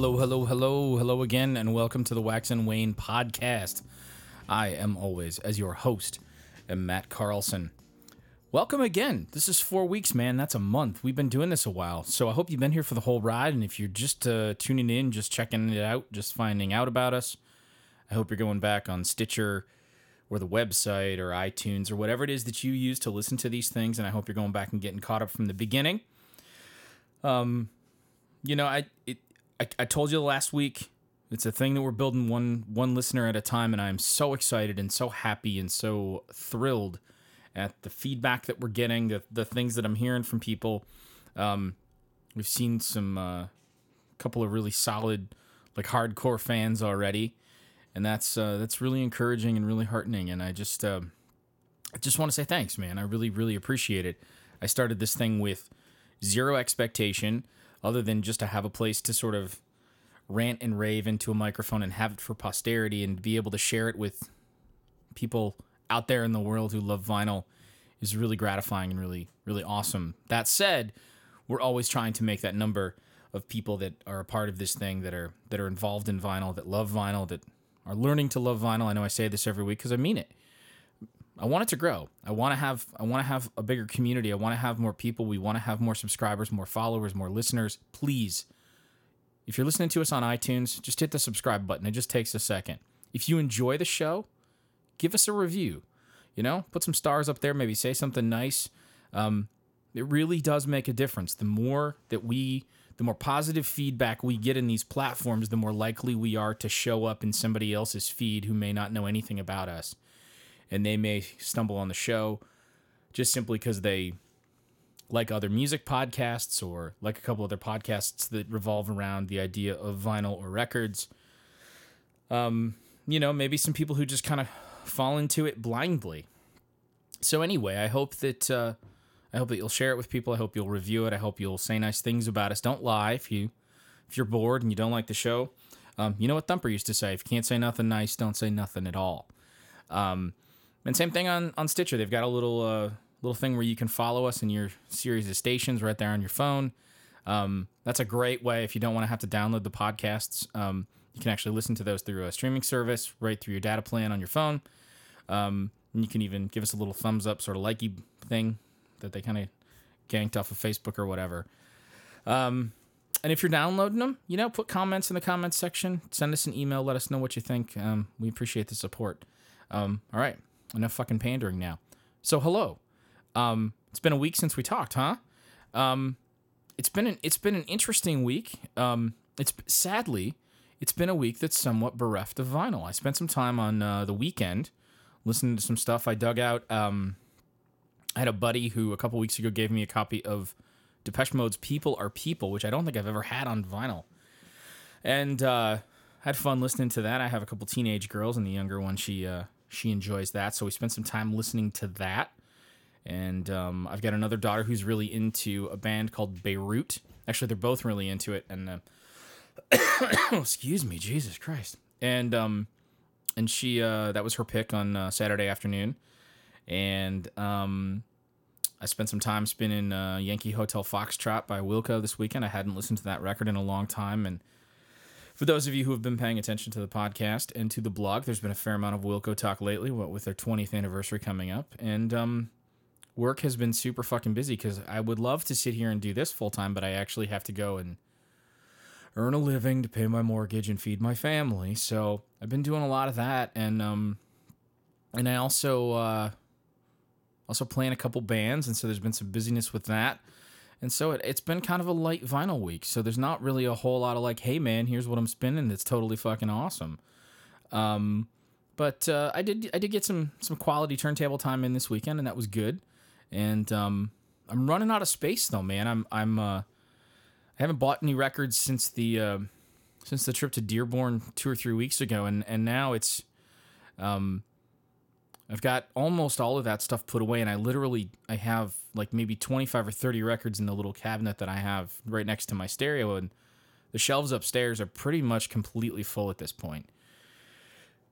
Hello, hello, hello, hello again, and welcome to the Wax and Wane podcast. I am always, as your host, Matt Carlson. Welcome again. This is four weeks, man. That's a month. We've been doing this a while, so I hope you've been here for the whole ride. And if you're just uh, tuning in, just checking it out, just finding out about us, I hope you're going back on Stitcher or the website or iTunes or whatever it is that you use to listen to these things. And I hope you're going back and getting caught up from the beginning. Um, you know, I it I, I told you last week. It's a thing that we're building one one listener at a time, and I'm so excited and so happy and so thrilled at the feedback that we're getting, the the things that I'm hearing from people. Um, we've seen some uh, couple of really solid, like hardcore fans already, and that's uh, that's really encouraging and really heartening. And I just uh, I just want to say thanks, man. I really really appreciate it. I started this thing with zero expectation other than just to have a place to sort of rant and rave into a microphone and have it for posterity and be able to share it with people out there in the world who love vinyl is really gratifying and really really awesome. That said, we're always trying to make that number of people that are a part of this thing that are that are involved in vinyl, that love vinyl, that are learning to love vinyl. I know I say this every week because I mean it. I want it to grow. I want to have I want to have a bigger community. I want to have more people. We want to have more subscribers, more followers, more listeners. Please, if you're listening to us on iTunes, just hit the subscribe button. It just takes a second. If you enjoy the show, give us a review. You know, put some stars up there. Maybe say something nice. Um, it really does make a difference. The more that we, the more positive feedback we get in these platforms, the more likely we are to show up in somebody else's feed who may not know anything about us and they may stumble on the show just simply because they like other music podcasts or like a couple other podcasts that revolve around the idea of vinyl or records. Um, you know, maybe some people who just kind of fall into it blindly. So anyway, I hope that uh, I hope that you'll share it with people. I hope you'll review it. I hope you'll say nice things about us. Don't lie if you if you're bored and you don't like the show. Um, you know what Thumper used to say: if you can't say nothing nice, don't say nothing at all. Um, and same thing on on Stitcher. They've got a little uh, little thing where you can follow us in your series of stations right there on your phone. Um, that's a great way if you don't want to have to download the podcasts. Um, you can actually listen to those through a streaming service right through your data plan on your phone. Um, and you can even give us a little thumbs up, sort of likey thing that they kind of ganked off of Facebook or whatever. Um, and if you're downloading them, you know, put comments in the comments section. Send us an email. Let us know what you think. Um, we appreciate the support. Um, all right, enough fucking pandering now. So hello. Um, it's been a week since we talked, huh? Um, it's been an it's been an interesting week. Um, it's sadly, it's been a week that's somewhat bereft of vinyl. I spent some time on uh, the weekend listening to some stuff I dug out. Um, I had a buddy who a couple weeks ago gave me a copy of Depeche Mode's "People Are People," which I don't think I've ever had on vinyl, and uh, had fun listening to that. I have a couple teenage girls, and the younger one she uh, she enjoys that, so we spent some time listening to that. And um, I've got another daughter who's really into a band called Beirut. Actually, they're both really into it, and uh, excuse me, Jesus Christ, and um, and she uh, that was her pick on uh, Saturday afternoon, and um, I spent some time spinning uh, Yankee Hotel Foxtrot by Wilco this weekend. I hadn't listened to that record in a long time, and for those of you who have been paying attention to the podcast and to the blog, there's been a fair amount of Wilco talk lately, what with their 20th anniversary coming up, and um, work has been super fucking busy because I would love to sit here and do this full time, but I actually have to go and earn a living to pay my mortgage and feed my family. So I've been doing a lot of that, and um, and I also uh, also playing a couple bands, and so there's been some busyness with that. And so it, it's been kind of a light vinyl week. So there's not really a whole lot of like, hey man, here's what I'm spinning. That's totally fucking awesome. Um, but uh, I did I did get some some quality turntable time in this weekend, and that was good. And um, I'm running out of space though, man. I'm I'm uh, I haven't bought any records since the uh, since the trip to Dearborn two or three weeks ago, and and now it's um, I've got almost all of that stuff put away, and I literally I have like maybe 25 or 30 records in the little cabinet that I have right next to my stereo, and the shelves upstairs are pretty much completely full at this point.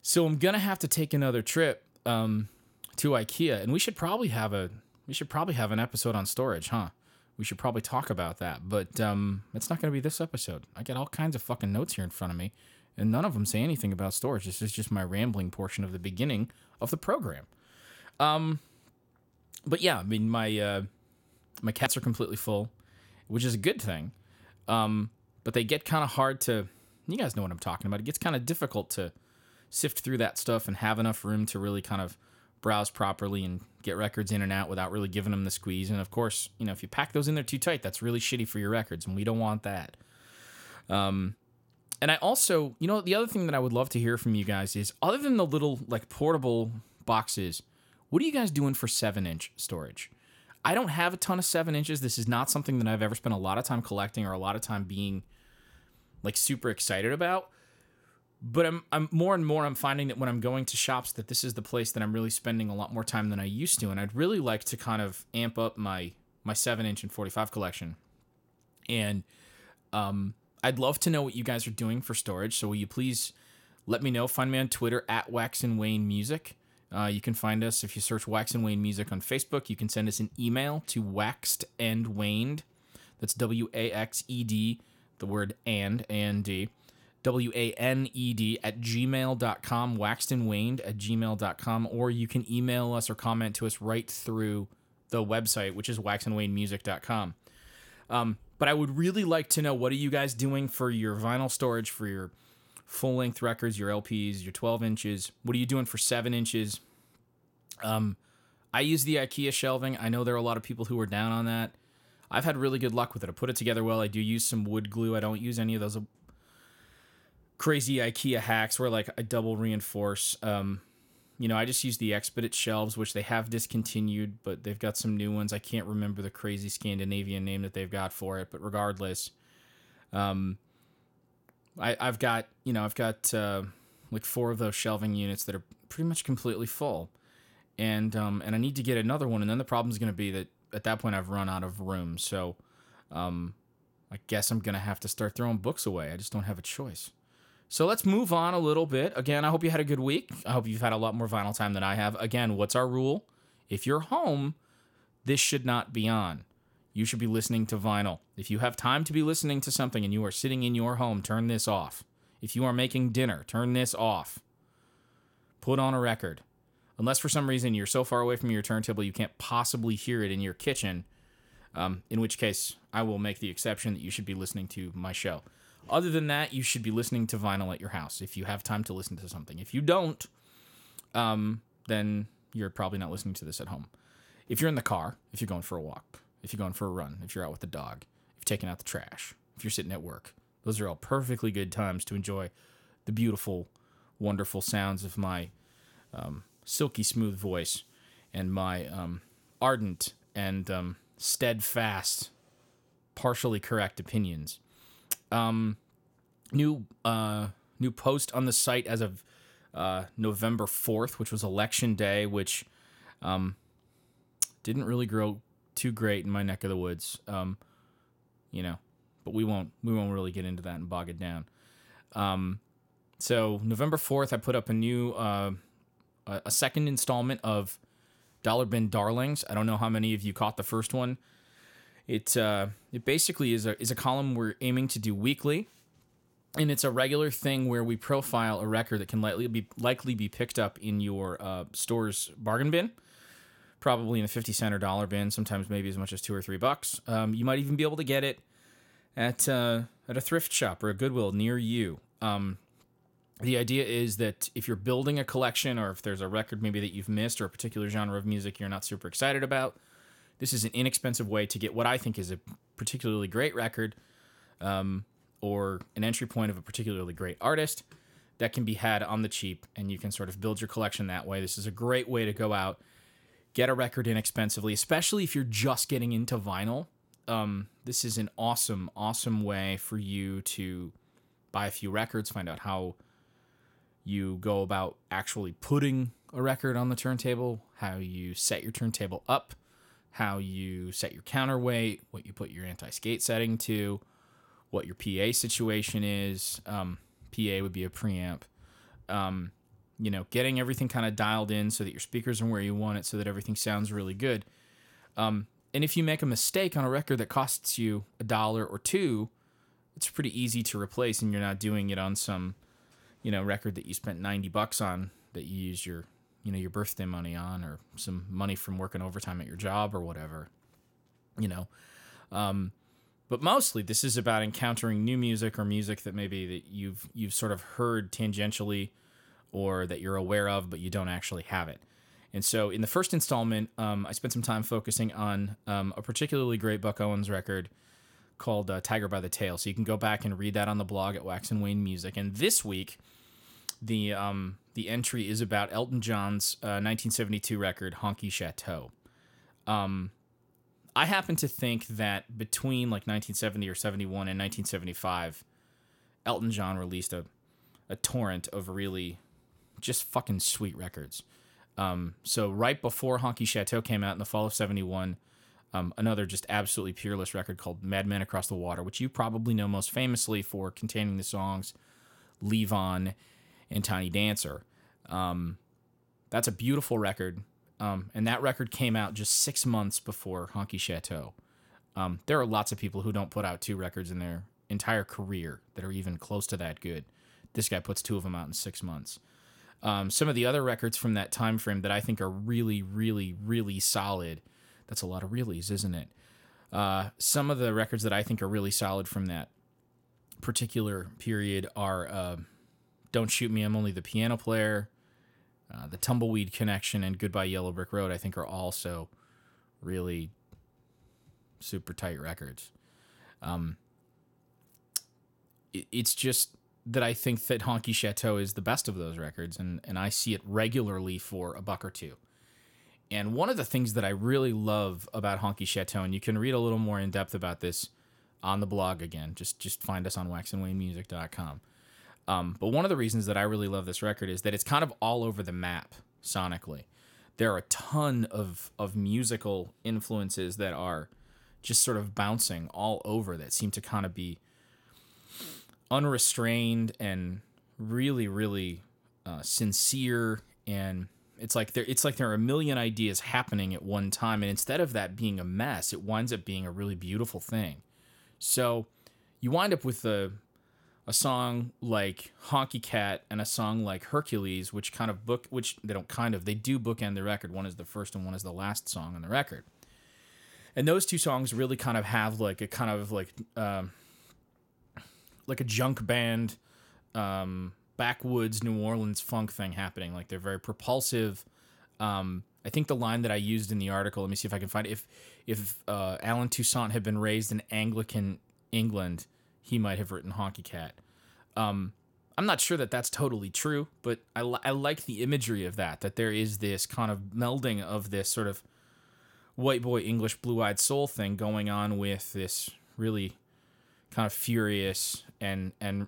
So I'm gonna have to take another trip um, to IKEA, and we should probably have a we should probably have an episode on storage, huh? we should probably talk about that. But um, it's not going to be this episode. I got all kinds of fucking notes here in front of me, and none of them say anything about storage. This is just my rambling portion of the beginning of the program. Um, but yeah, I mean my uh, my cats are completely full, which is a good thing. Um, but they get kind of hard to. You guys know what I'm talking about. It gets kind of difficult to sift through that stuff and have enough room to really kind of browse properly and get records in and out without really giving them the squeeze. And of course, you know, if you pack those in there too tight, that's really shitty for your records, and we don't want that. Um, and I also, you know, the other thing that I would love to hear from you guys is other than the little like portable boxes, what are you guys doing for seven inch storage? I don't have a ton of seven inches. This is not something that I've ever spent a lot of time collecting or a lot of time being like super excited about but I'm I'm more and more I'm finding that when I'm going to shops that this is the place that I'm really spending a lot more time than I used to, and I'd really like to kind of amp up my my seven inch and 45 collection, and um, I'd love to know what you guys are doing for storage. So will you please let me know? Find me on Twitter at Wax and Wane Music. Uh, you can find us if you search Wax and Wane Music on Facebook. You can send us an email to waxed and waned. That's W A X E D, the word and, and W A N E D, at gmail.com, waxed and waned at gmail.com, or you can email us or comment to us right through the website, which is waxandwanemusic.com. Um, but I would really like to know what are you guys doing for your vinyl storage, for your full length records, your LPs, your 12 inches? What are you doing for seven inches? Um, I use the IKEA shelving. I know there are a lot of people who are down on that. I've had really good luck with it. I put it together well. I do use some wood glue. I don't use any of those crazy IKEA hacks where like I double reinforce. Um, you know, I just use the Expedit shelves, which they have discontinued, but they've got some new ones. I can't remember the crazy Scandinavian name that they've got for it, but regardless, um, I, I've got you know I've got uh, like four of those shelving units that are pretty much completely full, and um, and I need to get another one, and then the problem is going to be that at that point I've run out of room, so um, I guess I'm gonna have to start throwing books away. I just don't have a choice. So let's move on a little bit. Again, I hope you had a good week. I hope you've had a lot more vinyl time than I have. Again, what's our rule? If you're home, this should not be on. You should be listening to vinyl. If you have time to be listening to something and you are sitting in your home, turn this off. If you are making dinner, turn this off. Put on a record. Unless for some reason you're so far away from your turntable you can't possibly hear it in your kitchen, um, in which case I will make the exception that you should be listening to my show. Other than that, you should be listening to vinyl at your house if you have time to listen to something. If you don't, um, then you're probably not listening to this at home. If you're in the car, if you're going for a walk, if you're going for a run, if you're out with the dog, taking out the trash, if you're sitting at work, those are all perfectly good times to enjoy the beautiful, wonderful sounds of my um, silky smooth voice and my um, ardent and um, steadfast, partially correct opinions. Um, new uh, new post on the site as of uh, November fourth, which was election day, which um, didn't really grow too great in my neck of the woods. Um, you know, but we won't we won't really get into that and bog it down. Um, so November fourth, I put up a new uh, a second installment of Dollar Bin Darlings. I don't know how many of you caught the first one. It uh, it basically is a is a column we're aiming to do weekly, and it's a regular thing where we profile a record that can likely be likely be picked up in your uh, store's bargain bin, probably in a fifty cent or dollar bin, sometimes maybe as much as two or three bucks. Um, you might even be able to get it at uh, at a thrift shop or a Goodwill near you. Um, the idea is that if you're building a collection or if there's a record maybe that you've missed or a particular genre of music you're not super excited about this is an inexpensive way to get what I think is a particularly great record um, or an entry point of a particularly great artist that can be had on the cheap and you can sort of build your collection that way. This is a great way to go out, get a record inexpensively, especially if you're just getting into vinyl. Um, this is an awesome, awesome way for you to buy a few records, find out how you go about actually putting a record on the turntable, how you set your turntable up how you set your counterweight, what you put your anti skate setting to, what your PA situation is. Um, PA would be a preamp. Um, you know, getting everything kind of dialed in so that your speakers are where you want it, so that everything sounds really good. Um, and if you make a mistake on a record that costs you a dollar or two, it's pretty easy to replace, and you're not doing it on some, you know, record that you spent ninety bucks on that you use your, you know, your birthday money on, or some money from working overtime at your job or whatever, you know. Um, but mostly, this is about encountering new music or music that maybe that you've you've sort of heard tangentially, or that you're aware of, but you don't actually have it. And so, in the first installment, um, I spent some time focusing on um, a particularly great Buck Owens record called uh, Tiger by the Tail. So you can go back and read that on the blog at Wax and Wane Music. And this week, the um, the entry is about Elton John's uh, 1972 record Honky Chateau. Um, I happen to think that between like 1970 or 71 and 1975, Elton John released a, a torrent of really just fucking sweet records. Um, so right before Honky Chateau came out in the fall of 71, um, another just absolutely peerless record called Madman Across the Water, which you probably know most famously for containing the songs Levon and Tiny Dancer. Um, that's a beautiful record. Um, and that record came out just six months before Honky Chateau. Um, there are lots of people who don't put out two records in their entire career that are even close to that good. This guy puts two of them out in six months. Um, some of the other records from that time frame that I think are really, really, really solid. That's a lot of reallys, isn't it? Uh, some of the records that I think are really solid from that particular period are uh, "Don't Shoot Me, I'm Only the Piano Player," uh, "The Tumbleweed Connection," and "Goodbye Yellow Brick Road." I think are also really super tight records. Um, it, it's just that I think that Honky Chateau is the best of those records, and, and I see it regularly for a buck or two. And one of the things that I really love about Honky Chateau, and you can read a little more in depth about this on the blog again, just just find us on waxandwanemusic.com. Um, but one of the reasons that I really love this record is that it's kind of all over the map sonically. There are a ton of, of musical influences that are just sort of bouncing all over that seem to kind of be unrestrained and really, really uh, sincere. And it's like there, it's like there are a million ideas happening at one time, and instead of that being a mess, it winds up being a really beautiful thing. So you wind up with a a song like Honky Cat and a song like Hercules, which kind of book, which they don't kind of, they do bookend the record. One is the first and one is the last song on the record. And those two songs really kind of have like a kind of like um, like a junk band, um, backwoods New Orleans funk thing happening. Like they're very propulsive. Um, I think the line that I used in the article. Let me see if I can find it. If if uh, Allen Toussaint had been raised in Anglican England, he might have written Honky Cat. Um, I'm not sure that that's totally true, but I, li- I like the imagery of that. That there is this kind of melding of this sort of white boy English blue eyed soul thing going on with this really kind of furious and and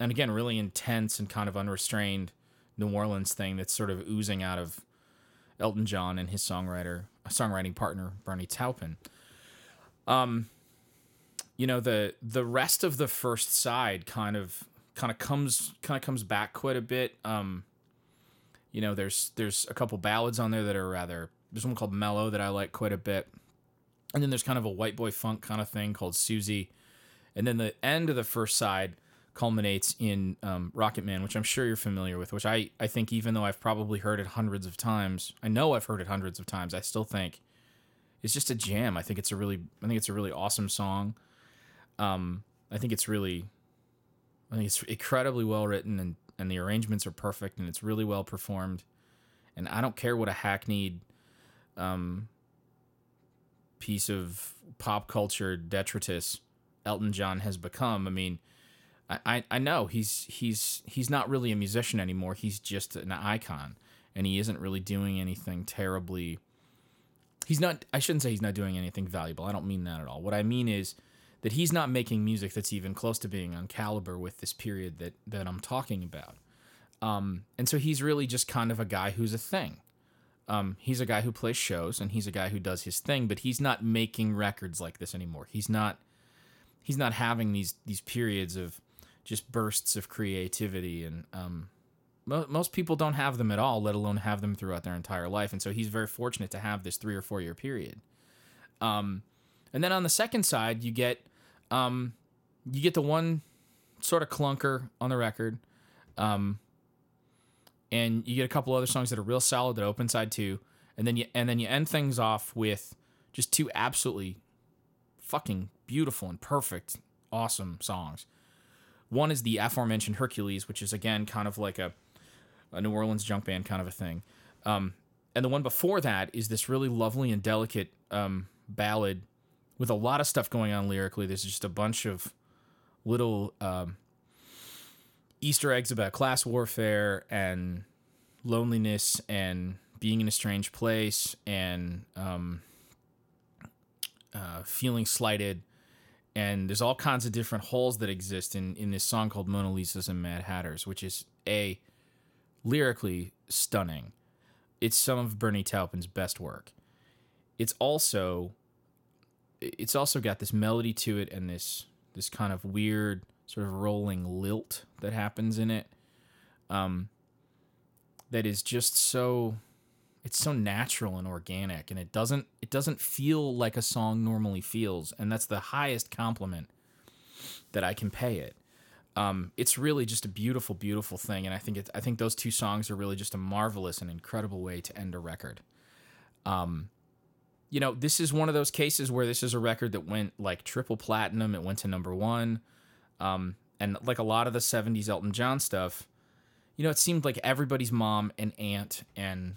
and again really intense and kind of unrestrained New Orleans thing that's sort of oozing out of Elton John and his songwriter songwriting partner Bernie Taupin. Um, you know the the rest of the first side kind of kind of comes kind of comes back quite a bit. Um, you know, there's there's a couple ballads on there that are rather. There's one called Mellow that I like quite a bit, and then there's kind of a white boy funk kind of thing called Susie and then the end of the first side culminates in um, Rocket Man, which I'm sure you're familiar with. Which I I think even though I've probably heard it hundreds of times, I know I've heard it hundreds of times. I still think it's just a jam. I think it's a really I think it's a really awesome song. Um, I think it's really I think it's incredibly well written and and the arrangements are perfect and it's really well performed. And I don't care what a hackneyed um, piece of pop culture detritus Elton John has become. I mean, I, I know he's he's he's not really a musician anymore. He's just an icon, and he isn't really doing anything terribly. He's not. I shouldn't say he's not doing anything valuable. I don't mean that at all. What I mean is that he's not making music that's even close to being on caliber with this period that that I'm talking about. Um, and so he's really just kind of a guy who's a thing. Um, he's a guy who plays shows and he's a guy who does his thing, but he's not making records like this anymore. He's not he's not having these these periods of just bursts of creativity and um, mo- most people don't have them at all let alone have them throughout their entire life. And so he's very fortunate to have this three or four year period. Um, and then on the second side, you get um, you get the one sort of clunker on the record, um, and you get a couple other songs that are real solid that open side two, and then you and then you end things off with just two absolutely fucking beautiful and perfect, awesome songs. One is the aforementioned Hercules, which is again kind of like a, a New Orleans junk band kind of a thing. Um, and the one before that is this really lovely and delicate um, ballad with a lot of stuff going on lyrically. There's just a bunch of little um, Easter eggs about class warfare and loneliness and being in a strange place and um, uh, feeling slighted. And there's all kinds of different holes that exist in, in this song called Mona Lisa's and Mad Hatters, which is a lyrically stunning. It's some of Bernie Taupin's best work. It's also it's also got this melody to it and this this kind of weird sort of rolling lilt that happens in it. Um, that is just so it's so natural and organic and it doesn't it doesn't feel like a song normally feels and that's the highest compliment that I can pay it. Um, it's really just a beautiful, beautiful thing, and I think it, I think those two songs are really just a marvelous and incredible way to end a record. Um, you know, this is one of those cases where this is a record that went like triple platinum. It went to number one, um, and like a lot of the '70s Elton John stuff, you know, it seemed like everybody's mom and aunt and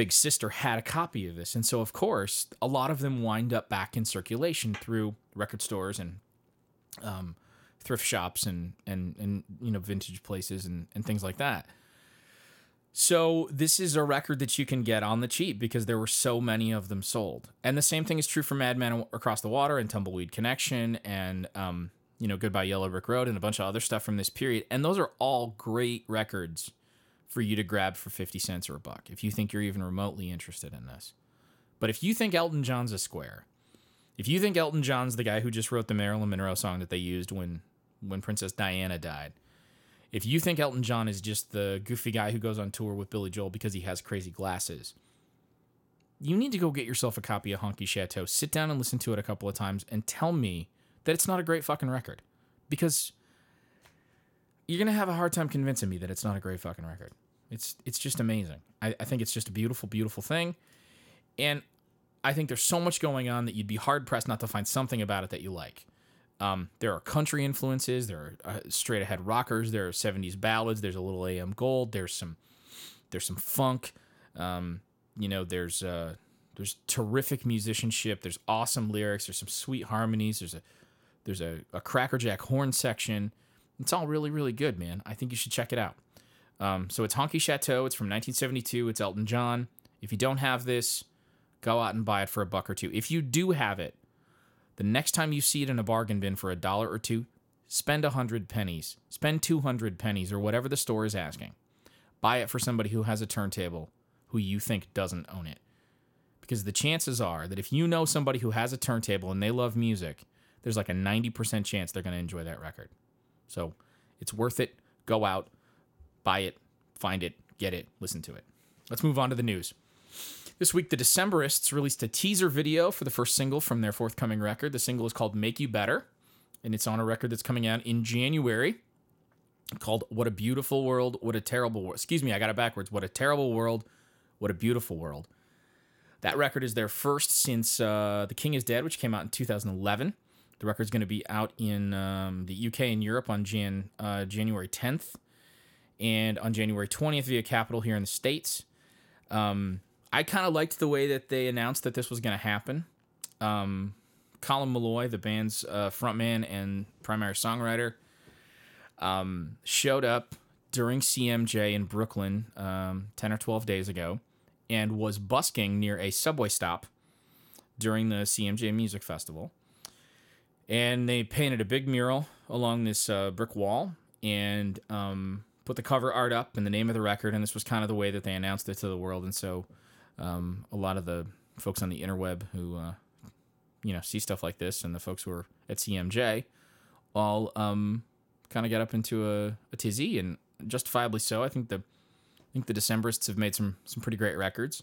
big sister had a copy of this. And so, of course, a lot of them wind up back in circulation through record stores and um, thrift shops and, and, and, you know, vintage places and, and things like that. So, this is a record that you can get on the cheap because there were so many of them sold. And the same thing is true for Madman Across the Water and Tumbleweed Connection and, um, you know, Goodbye Yellow Brick Road and a bunch of other stuff from this period. And those are all great records for you to grab for 50 cents or a buck if you think you're even remotely interested in this. But if you think Elton John's a square, if you think Elton John's the guy who just wrote the Marilyn Monroe song that they used when when Princess Diana died, if you think Elton John is just the goofy guy who goes on tour with Billy Joel because he has crazy glasses, you need to go get yourself a copy of Honky Chateau, sit down and listen to it a couple of times, and tell me that it's not a great fucking record. Because you're gonna have a hard time convincing me that it's not a great fucking record. It's it's just amazing. I, I think it's just a beautiful, beautiful thing. And I think there's so much going on that you'd be hard pressed not to find something about it that you like. Um, there are country influences. There are uh, straight ahead rockers. There are 70s ballads. There's a little AM gold. There's some there's some funk. Um, you know, there's uh, there's terrific musicianship. There's awesome lyrics. There's some sweet harmonies. There's a there's a, a crackerjack horn section. It's all really really good, man. I think you should check it out. Um, so it's Honky Chateau. It's from 1972. It's Elton John. If you don't have this, go out and buy it for a buck or two. If you do have it, the next time you see it in a bargain bin for a dollar or two, spend a hundred pennies, spend 200 pennies, or whatever the store is asking. Buy it for somebody who has a turntable who you think doesn't own it. Because the chances are that if you know somebody who has a turntable and they love music, there's like a 90% chance they're going to enjoy that record. So it's worth it. Go out, buy it, find it, get it, listen to it. Let's move on to the news. This week, the Decemberists released a teaser video for the first single from their forthcoming record. The single is called Make You Better, and it's on a record that's coming out in January called What a Beautiful World, What a Terrible World. Excuse me, I got it backwards. What a Terrible World, What a Beautiful World. That record is their first since uh, The King is Dead, which came out in 2011. The record's going to be out in um, the UK and Europe on Jan uh, January 10th and on January 20th via Capitol here in the States. Um, I kind of liked the way that they announced that this was going to happen. Um, Colin Meloy, the band's uh, frontman and primary songwriter, um, showed up during CMJ in Brooklyn um, 10 or 12 days ago and was busking near a subway stop during the CMJ Music Festival. And they painted a big mural along this uh, brick wall. And um, put the cover art up and the name of the record, and this was kind of the way that they announced it to the world. And so, um, a lot of the folks on the interweb who, uh, you know, see stuff like this, and the folks who are at CMJ, all um, kind of got up into a, a tizzy, and justifiably so. I think the I think the Decemberists have made some some pretty great records,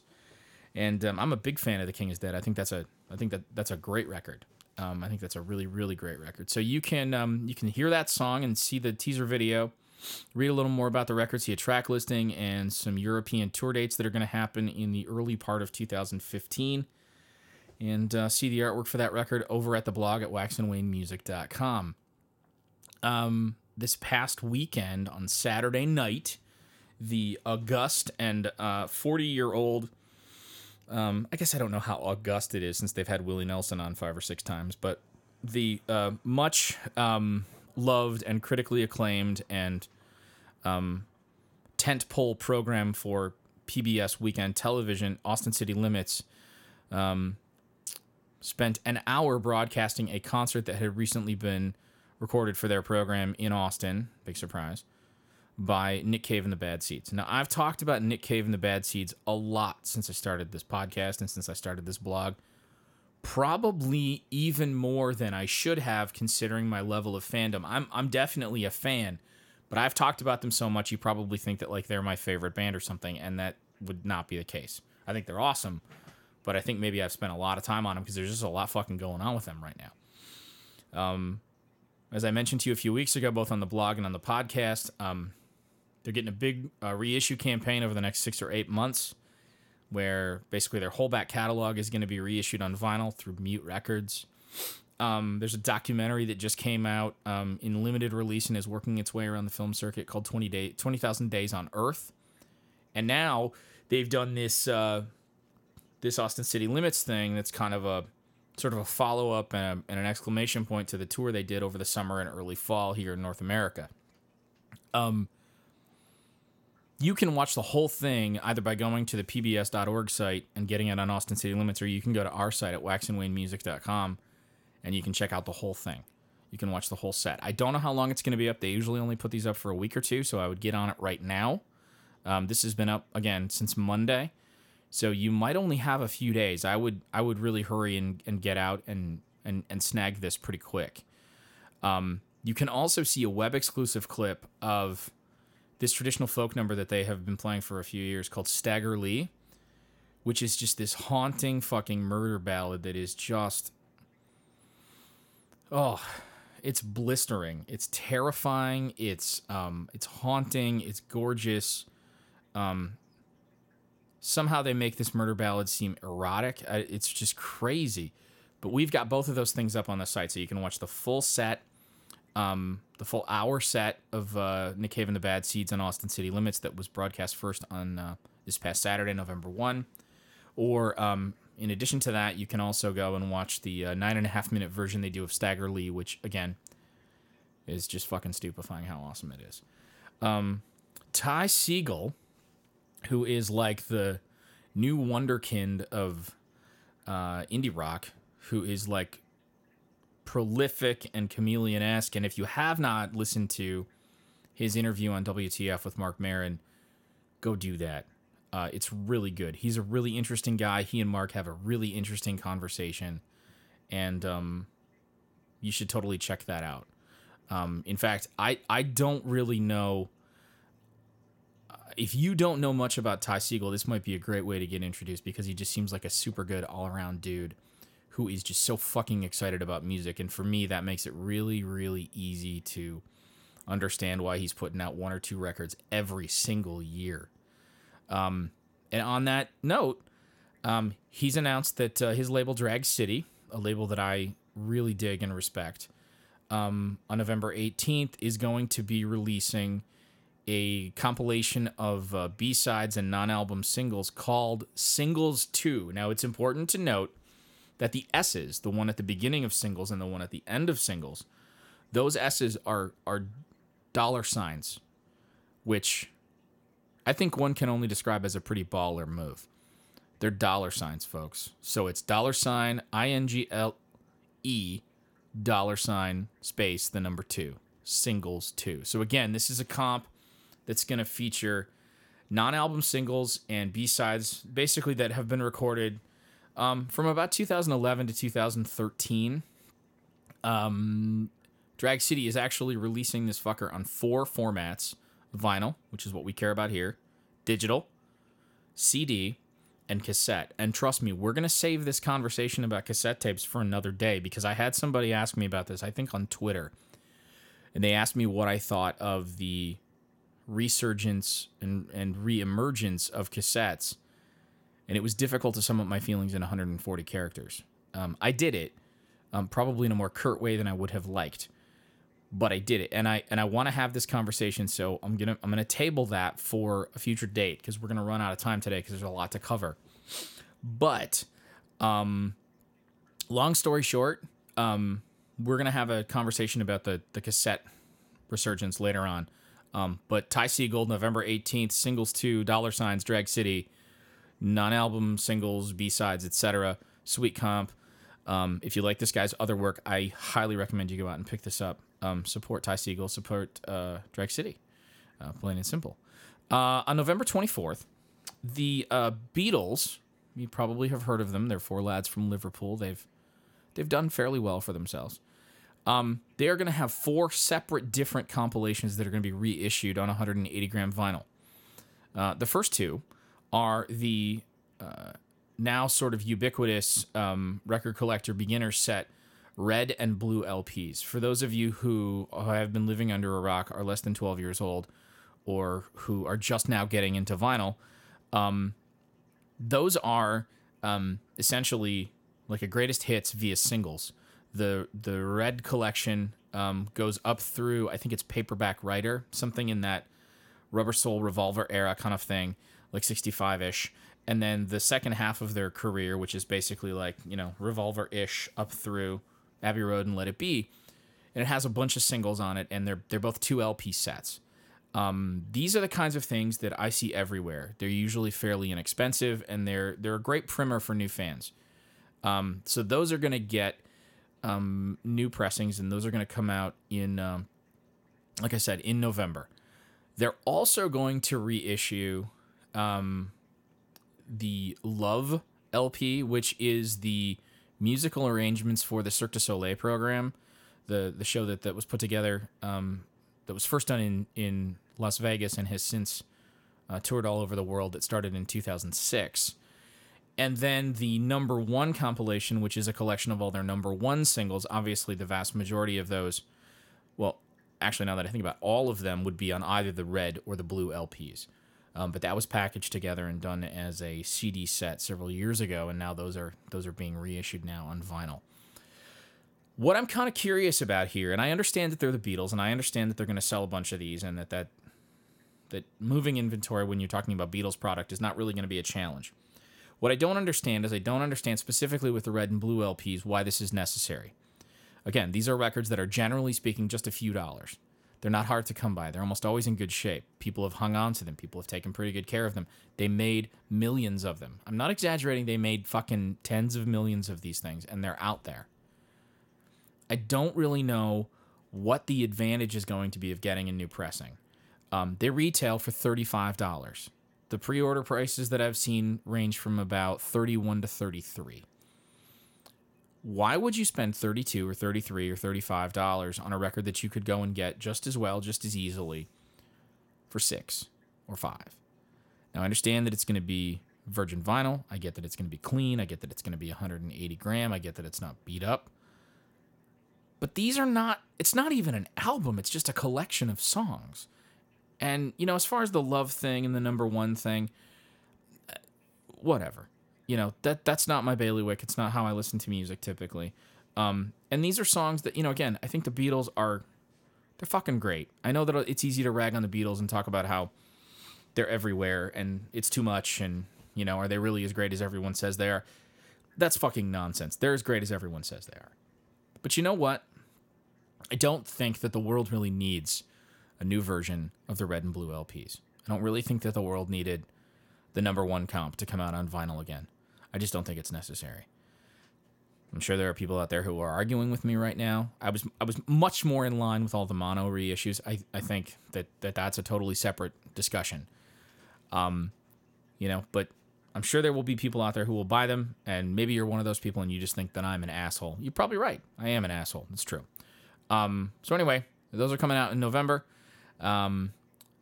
and um, I'm a big fan of The King Is Dead. I think that's a I think that that's a great record. Um, I think that's a really really great record. So you can um, you can hear that song and see the teaser video, read a little more about the record, see a track listing and some European tour dates that are going to happen in the early part of 2015, and uh, see the artwork for that record over at the blog at waxandwanemusic.com. Um, this past weekend on Saturday night, the august and 40 uh, year old um, I guess I don't know how august it is since they've had Willie Nelson on five or six times, but the uh, much um, loved and critically acclaimed and um, tentpole program for PBS weekend television, Austin City Limits, um, spent an hour broadcasting a concert that had recently been recorded for their program in Austin. Big surprise by Nick Cave and the Bad Seeds. Now, I've talked about Nick Cave and the Bad Seeds a lot since I started this podcast and since I started this blog. Probably even more than I should have, considering my level of fandom. I'm I'm definitely a fan, but I've talked about them so much you probably think that like they're my favorite band or something, and that would not be the case. I think they're awesome, but I think maybe I've spent a lot of time on them because there's just a lot fucking going on with them right now. Um, as I mentioned to you a few weeks ago, both on the blog and on the podcast, um, they're getting a big uh, reissue campaign over the next six or eight months, where basically their whole back catalog is going to be reissued on vinyl through Mute Records. Um, there's a documentary that just came out um, in limited release and is working its way around the film circuit called 20 day 20,000 Days on Earth. And now they've done this uh, this Austin City Limits thing that's kind of a sort of a follow up and, and, an exclamation point to the tour they did over the summer and early fall here in North America. Um, you can watch the whole thing either by going to the pbs.org site and getting it on Austin City Limits, or you can go to our site at waxandwanemusic.com and you can check out the whole thing. You can watch the whole set. I don't know how long it's going to be up. They usually only put these up for a week or two, so I would get on it right now. Um, this has been up again since Monday, so you might only have a few days. I would I would really hurry and, and get out and, and and snag this pretty quick. Um, you can also see a web exclusive clip of this traditional folk number that they have been playing for a few years called Stagger Lee, which is just this haunting fucking murder ballad that is just oh, it's blistering. It's terrifying. It's um it's haunting. It's gorgeous. Um somehow they make this murder ballad seem erotic. It's just crazy. But we've got both of those things up on the site so you can watch the full set um, the full hour set of uh, Nick Cave and the Bad Seeds on Austin City Limits that was broadcast first on uh, this past Saturday, November 1. Or um, in addition to that, you can also go and watch the uh, nine and a half minute version they do of Stagger Lee, which again is just fucking stupefying how awesome it is. Um, Ty Segall, who is like the new wonderkind of uh, indie rock, who is like prolific and chameleon esque. And if you have not listened to his interview on WTF with Marc Maron, go do that. Uh, it's really good. He's a really interesting guy. He and Mark have a really interesting conversation, and um, you should totally check that out. Um, in fact, I I don't really know. If you don't know much about Ty Segall, this might be a great way to get introduced because he just seems like a super good all around dude who is just so fucking excited about music. And for me, that makes it really, really easy to understand why he's putting out one or two records every single year. Um, and on that note, um, he's announced that uh, his label Drag City, a label that I really dig and respect, um, on November 18th is going to be releasing a compilation of uh, B sides and non album singles called Singles 2. Now, it's important to note that the S's, the one at the beginning of singles and the one at the end of singles, those S's are are dollar signs, which I think one can only describe as a pretty baller move. They're dollar signs, folks. So it's dollar sign I N G L E dollar sign space the number two singles two. So again, this is a comp that's going to feature non-album singles and B-sides basically that have been recorded um, from about 2011 to 2013, um, Drag City is actually releasing this fucker on four formats vinyl, which is what we care about here, digital, CD, and cassette. And trust me, we're going to save this conversation about cassette tapes for another day because I had somebody ask me about this, I think on Twitter. And they asked me what I thought of the resurgence and, and reemergence of cassettes. And it was difficult to sum up my feelings in 140 characters. Um, I did it, um, probably in a more curt way than I would have liked but I did it, and I and I want to have this conversation. So I'm gonna I'm gonna table that for a future date because we're gonna run out of time today because there's a lot to cover. But, um, long story short, um, we're gonna have a conversation about the the cassette resurgence later on. Um, but Ty Segall, November 18th, singles two, dollar signs, Drag City, non album singles, B sides, etc. Sweet comp. Um, if you like this guy's other work, I highly recommend you go out and pick this up um, support Ty Segall, support uh, Drag City, uh, plain and simple. Uh, on November 24th, the uh, Beatles, you probably have heard of them. They're four lads from Liverpool. They've they've done fairly well for themselves. Um, they are going to have four separate different compilations that are going to be reissued on 180 gram vinyl. Uh, the first two are the uh, now sort of ubiquitous um, record collector beginner set red and blue LPs. For those of you who have been living under a rock, are less than 12 years old, or who are just now getting into vinyl, um, those are um, essentially like a greatest hits via singles. The the red collection um, goes up through I think it's paperback writer, something in that Rubber Soul Revolver era kind of thing, like 65 ish. And then the second half of their career, which is basically like, you know, Revolver ish up through Abbey Road and Let It Be, and it has a bunch of singles on it, and they're they're both two LP sets. Um, these are the kinds of things that I see everywhere. They're usually fairly inexpensive, and they're they're a great primer for new fans. Um, so those are going to get um, new pressings, and those are going to come out in, um, like I said, in November. They're also going to reissue um, the Love LP, which is the musical arrangements for the Cirque du Soleil program, the the show that, that was put together um, that was first done in in Las Vegas and has since uh, toured all over the world. That started in 2006. And then the number one compilation, which is a collection of all their number one singles. Obviously, the vast majority of those, well, actually, now that I think about it, all of them would be on either the red or the blue LPs. Um, but that was packaged together and done as a CD set several years ago, and now those are those are being reissued now on vinyl. What I'm kind of curious about here, and I understand that they're the Beatles, and I understand that they're going to sell a bunch of these, and that that that moving inventory when you're talking about Beatles product is not really going to be a challenge. What I don't understand is I don't understand specifically with the red and blue LPs why this is necessary. Again, these are records that are generally speaking just a few dollars. They're not hard to come by. They're almost always in good shape. People have hung on to them. People have taken pretty good care of them. They made millions of them. I'm not exaggerating. They made fucking tens of millions of these things, and they're out there. I don't really know what the advantage is going to be of getting a new pressing. Um, they retail for $35. The pre order prices that I've seen range from about 31 to 33 why would you spend 32 or 33 or 35 dollars on a record that you could go and get just as well just as easily for 6 or 5 now i understand that it's going to be virgin vinyl. I get that it's going to be clean. I get that it's going to be 180 gram. I get that it's not beat up. But these are not it's not even an album. It's just a collection of songs. And you know as far as the love thing and the number one thing uh, whatever you know that that's not my bailiwick. It's not how I listen to music typically. Um, and these are songs that you know. Again, I think the Beatles are they're fucking great. I know that it's easy to rag on the Beatles and talk about how they're everywhere and it's too much and you know are they really as great as everyone says they are? That's fucking nonsense. They're as great as everyone says they are. But you know what? I don't think that the world really needs a new version of the red and blue LPs. I don't really think that the world needed the number one comp to come out on vinyl again. I just don't think it's necessary. I'm sure there are people out there who are arguing with me right now. I was I was much more in line with all the mono reissues. I, I think that, that that's a totally separate discussion. Um, you know, but I'm sure there will be people out there who will buy them, and maybe you're one of those people and you just think that I'm an asshole. You're probably right. I am an asshole. It's true. Um, so anyway, those are coming out in November, um,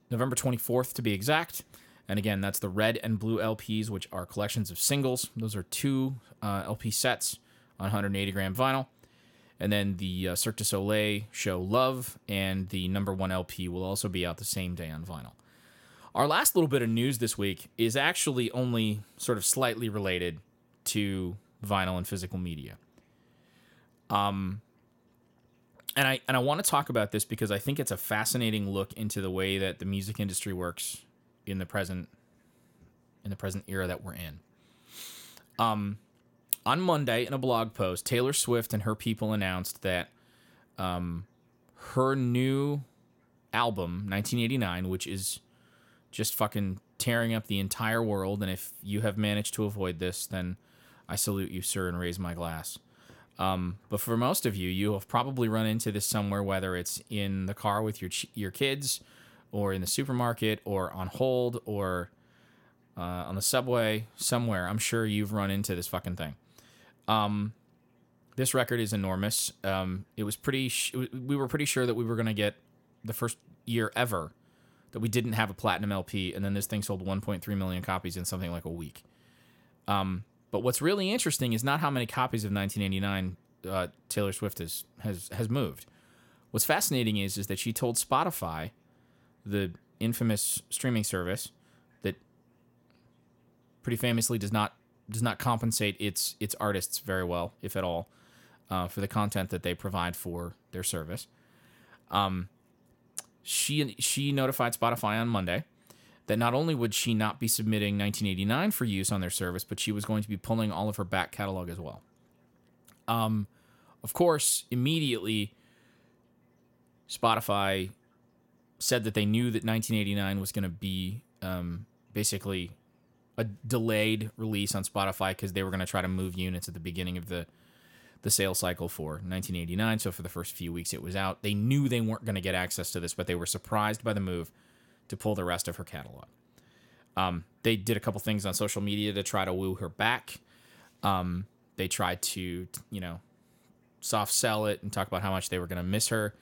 November 24th to be exact. And again, that's the red and blue LPs, which are collections of singles. Those are two uh, LP sets on 180 gram vinyl. And then the uh, Cirque du Soleil show Love and the number one LP will also be out the same day on vinyl. Our last little bit of news this week is actually only sort of slightly related to vinyl and physical media. Um, and I and I want to talk about this because I think it's a fascinating look into the way that the music industry works in the present in the present era that we're in. Um, on Monday in a blog post, Taylor Swift and her people announced that um, her new album, 1989, which is just fucking tearing up the entire world. And if you have managed to avoid this, then I salute you, sir, and raise my glass. Um, but for most of you, you have probably run into this somewhere, whether it's in the car with your ch- your kids, or in the supermarket, or on hold, or uh, on the subway, somewhere. I'm sure you've run into this fucking thing. Um, this record is enormous. Um, it was pretty. Sh- we were pretty sure that we were going to get the first year ever that we didn't have a platinum LP, and then this thing sold 1.3 million copies in something like a week. Um, but what's really interesting is not how many copies of 1989 uh, Taylor Swift has, has has moved. What's fascinating is is that she told Spotify, the infamous streaming service, that pretty famously does not does not compensate its its artists very well, if at all, uh, for the content that they provide for their service. Um, she she notified Spotify on Monday that not only would she not be submitting 1989 for use on their service, but she was going to be pulling all of her back catalog as well. Um, of course, immediately Spotify said that they knew that 1989 was going to be um, basically a delayed release on Spotify because they were going to try to move units at the beginning of the the sales cycle for 1989. So for the first few weeks it was out. They knew they weren't going to get access to this, but they were surprised by the move to pull the rest of her catalog. Um, they did a couple things on social media to try to woo her back. Um, they tried to, you know, soft sell it and talk about how much they were going to miss her.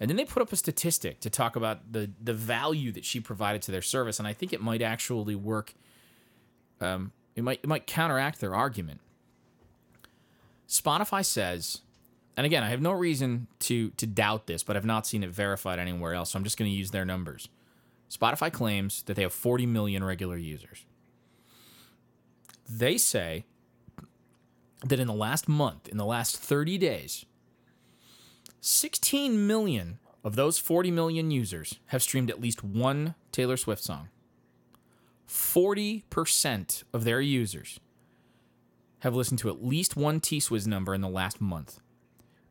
And then they put up a statistic to talk about the the value that she provided to their service, and I think it might actually work um, it might it might counteract their argument. Spotify says, and again, I have no reason to to doubt this, but I've not seen it verified anywhere else, so I'm just going to use their numbers. Spotify claims that they have 40 million regular users. They say that in the last month, in the last 30 days, 16 million of those 40 million users have streamed at least one Taylor Swift song. 40% of their users have listened to at least one T Swizz number in the last month.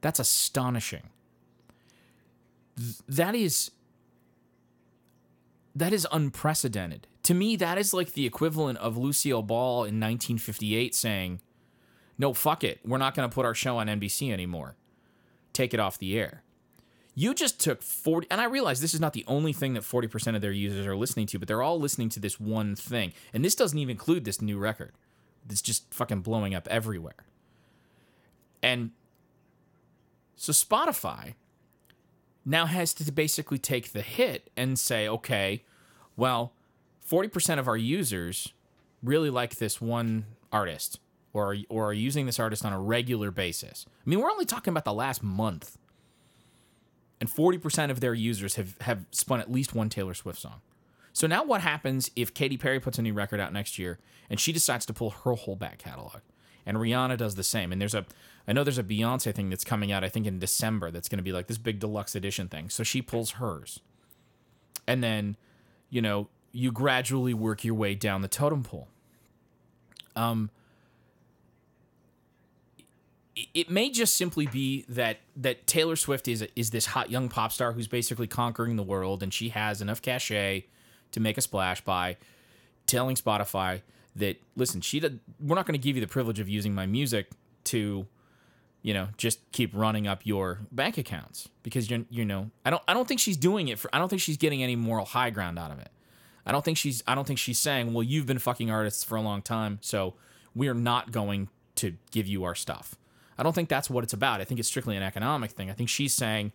That's astonishing. That is that is unprecedented. To me, that is like the equivalent of Lucille Ball in 1958 saying, "No, fuck it. We're not going to put our show on NBC anymore. Take it off the air." You just took 40, and I realize this is not the only thing that 40% of their users are listening to, but they're all listening to this one thing. And this doesn't even include this new record. It's just fucking blowing up everywhere. And so Spotify now has to basically take the hit and say, okay, well, 40% of our users really like this one artist or, or are using this artist on a regular basis. I mean, we're only talking about the last month and 40% of their users have, have spun at least one Taylor Swift song. So now what happens if Katy Perry puts a new record out next year and she decides to pull her whole back catalog? And Rihanna does the same. And there's a I know there's a Beyonce thing that's coming out I think in December that's going to be like this big deluxe edition thing. So she pulls hers. And then, you know, you gradually work your way down the totem pole. Um it may just simply be that that Taylor Swift is is this hot young pop star who's basically conquering the world, and she has enough cachet to make a splash by telling Spotify that listen, she did, we're not going to give you the privilege of using my music to you know just keep running up your bank accounts because you're you know I don't I don't think she's doing it for I don't think she's getting any moral high ground out of it. I don't think she's I don't think she's saying, "Well, you've been fucking artists for a long time, so we are not going to give you our stuff." I don't think that's what it's about. I think it's strictly an economic thing. I think she's saying,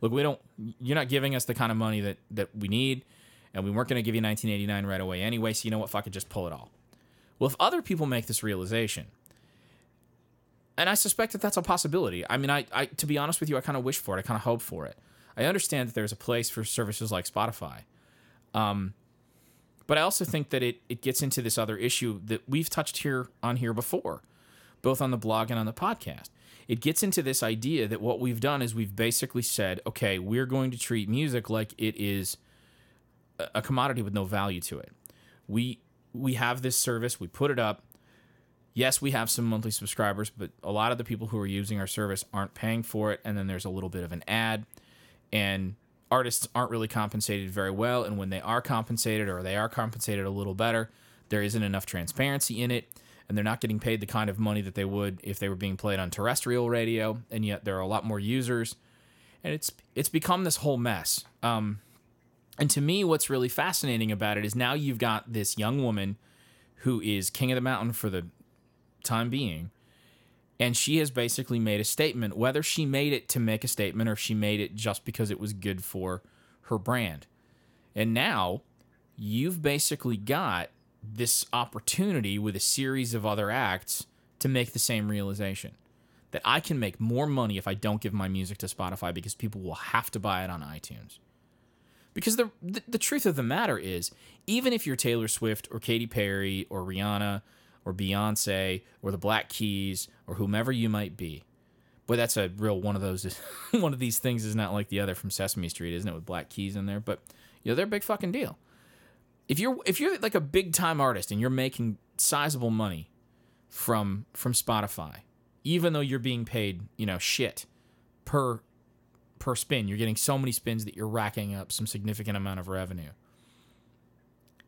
look, we don't, you're not giving us the kind of money that, that we need. and we weren't going to give you 1989 right away anyway. So you know what? Fuck it, just pull it all. Well, if other people make this realization, and I suspect that that's a possibility. I mean, I, I to be honest with you, I kind of wish for it. I kind of hope for it. I understand that there's a place for services like Spotify. Um, but I also think that it, it gets into this other issue that we've touched here on here before, both on the blog and on the podcast. It gets into this idea that what we've done is we've basically said, okay, we're going to treat music like it is a commodity with no value to it. We we have this service, we put it up. Yes, we have some monthly subscribers, but a lot of the people who are using our service aren't paying for it, and then there's a little bit of an ad, and artists aren't really compensated very well. And when they are compensated, or they are compensated a little better, there isn't enough transparency in it, and they're not getting paid the kind of money that they would if they were being played on terrestrial radio. And yet there are a lot more users, and it's it's become this whole mess. Um, and to me, what's really fascinating about it is now you've got this young woman who is king of the mountain for the time being. And she has basically made a statement, whether she made it to make a statement or she made it just because it was good for her brand. And now you've basically got this opportunity with a series of other acts to make the same realization that I can make more money if I don't give my music to Spotify because people will have to buy it on iTunes. Because the, the, the truth of the matter is, even if you're Taylor Swift or Katy Perry or Rihanna or Beyonce or the Black Keys or whomever you might be, boy, that's a real one of those. one of these things is not like the other from Sesame Street, isn't it? With Black Keys in there, but you know they're a big fucking deal. If you're if you're like a big time artist and you're making sizable money from from Spotify, even though you're being paid you know shit per per spin. You're getting so many spins that you're racking up some significant amount of revenue.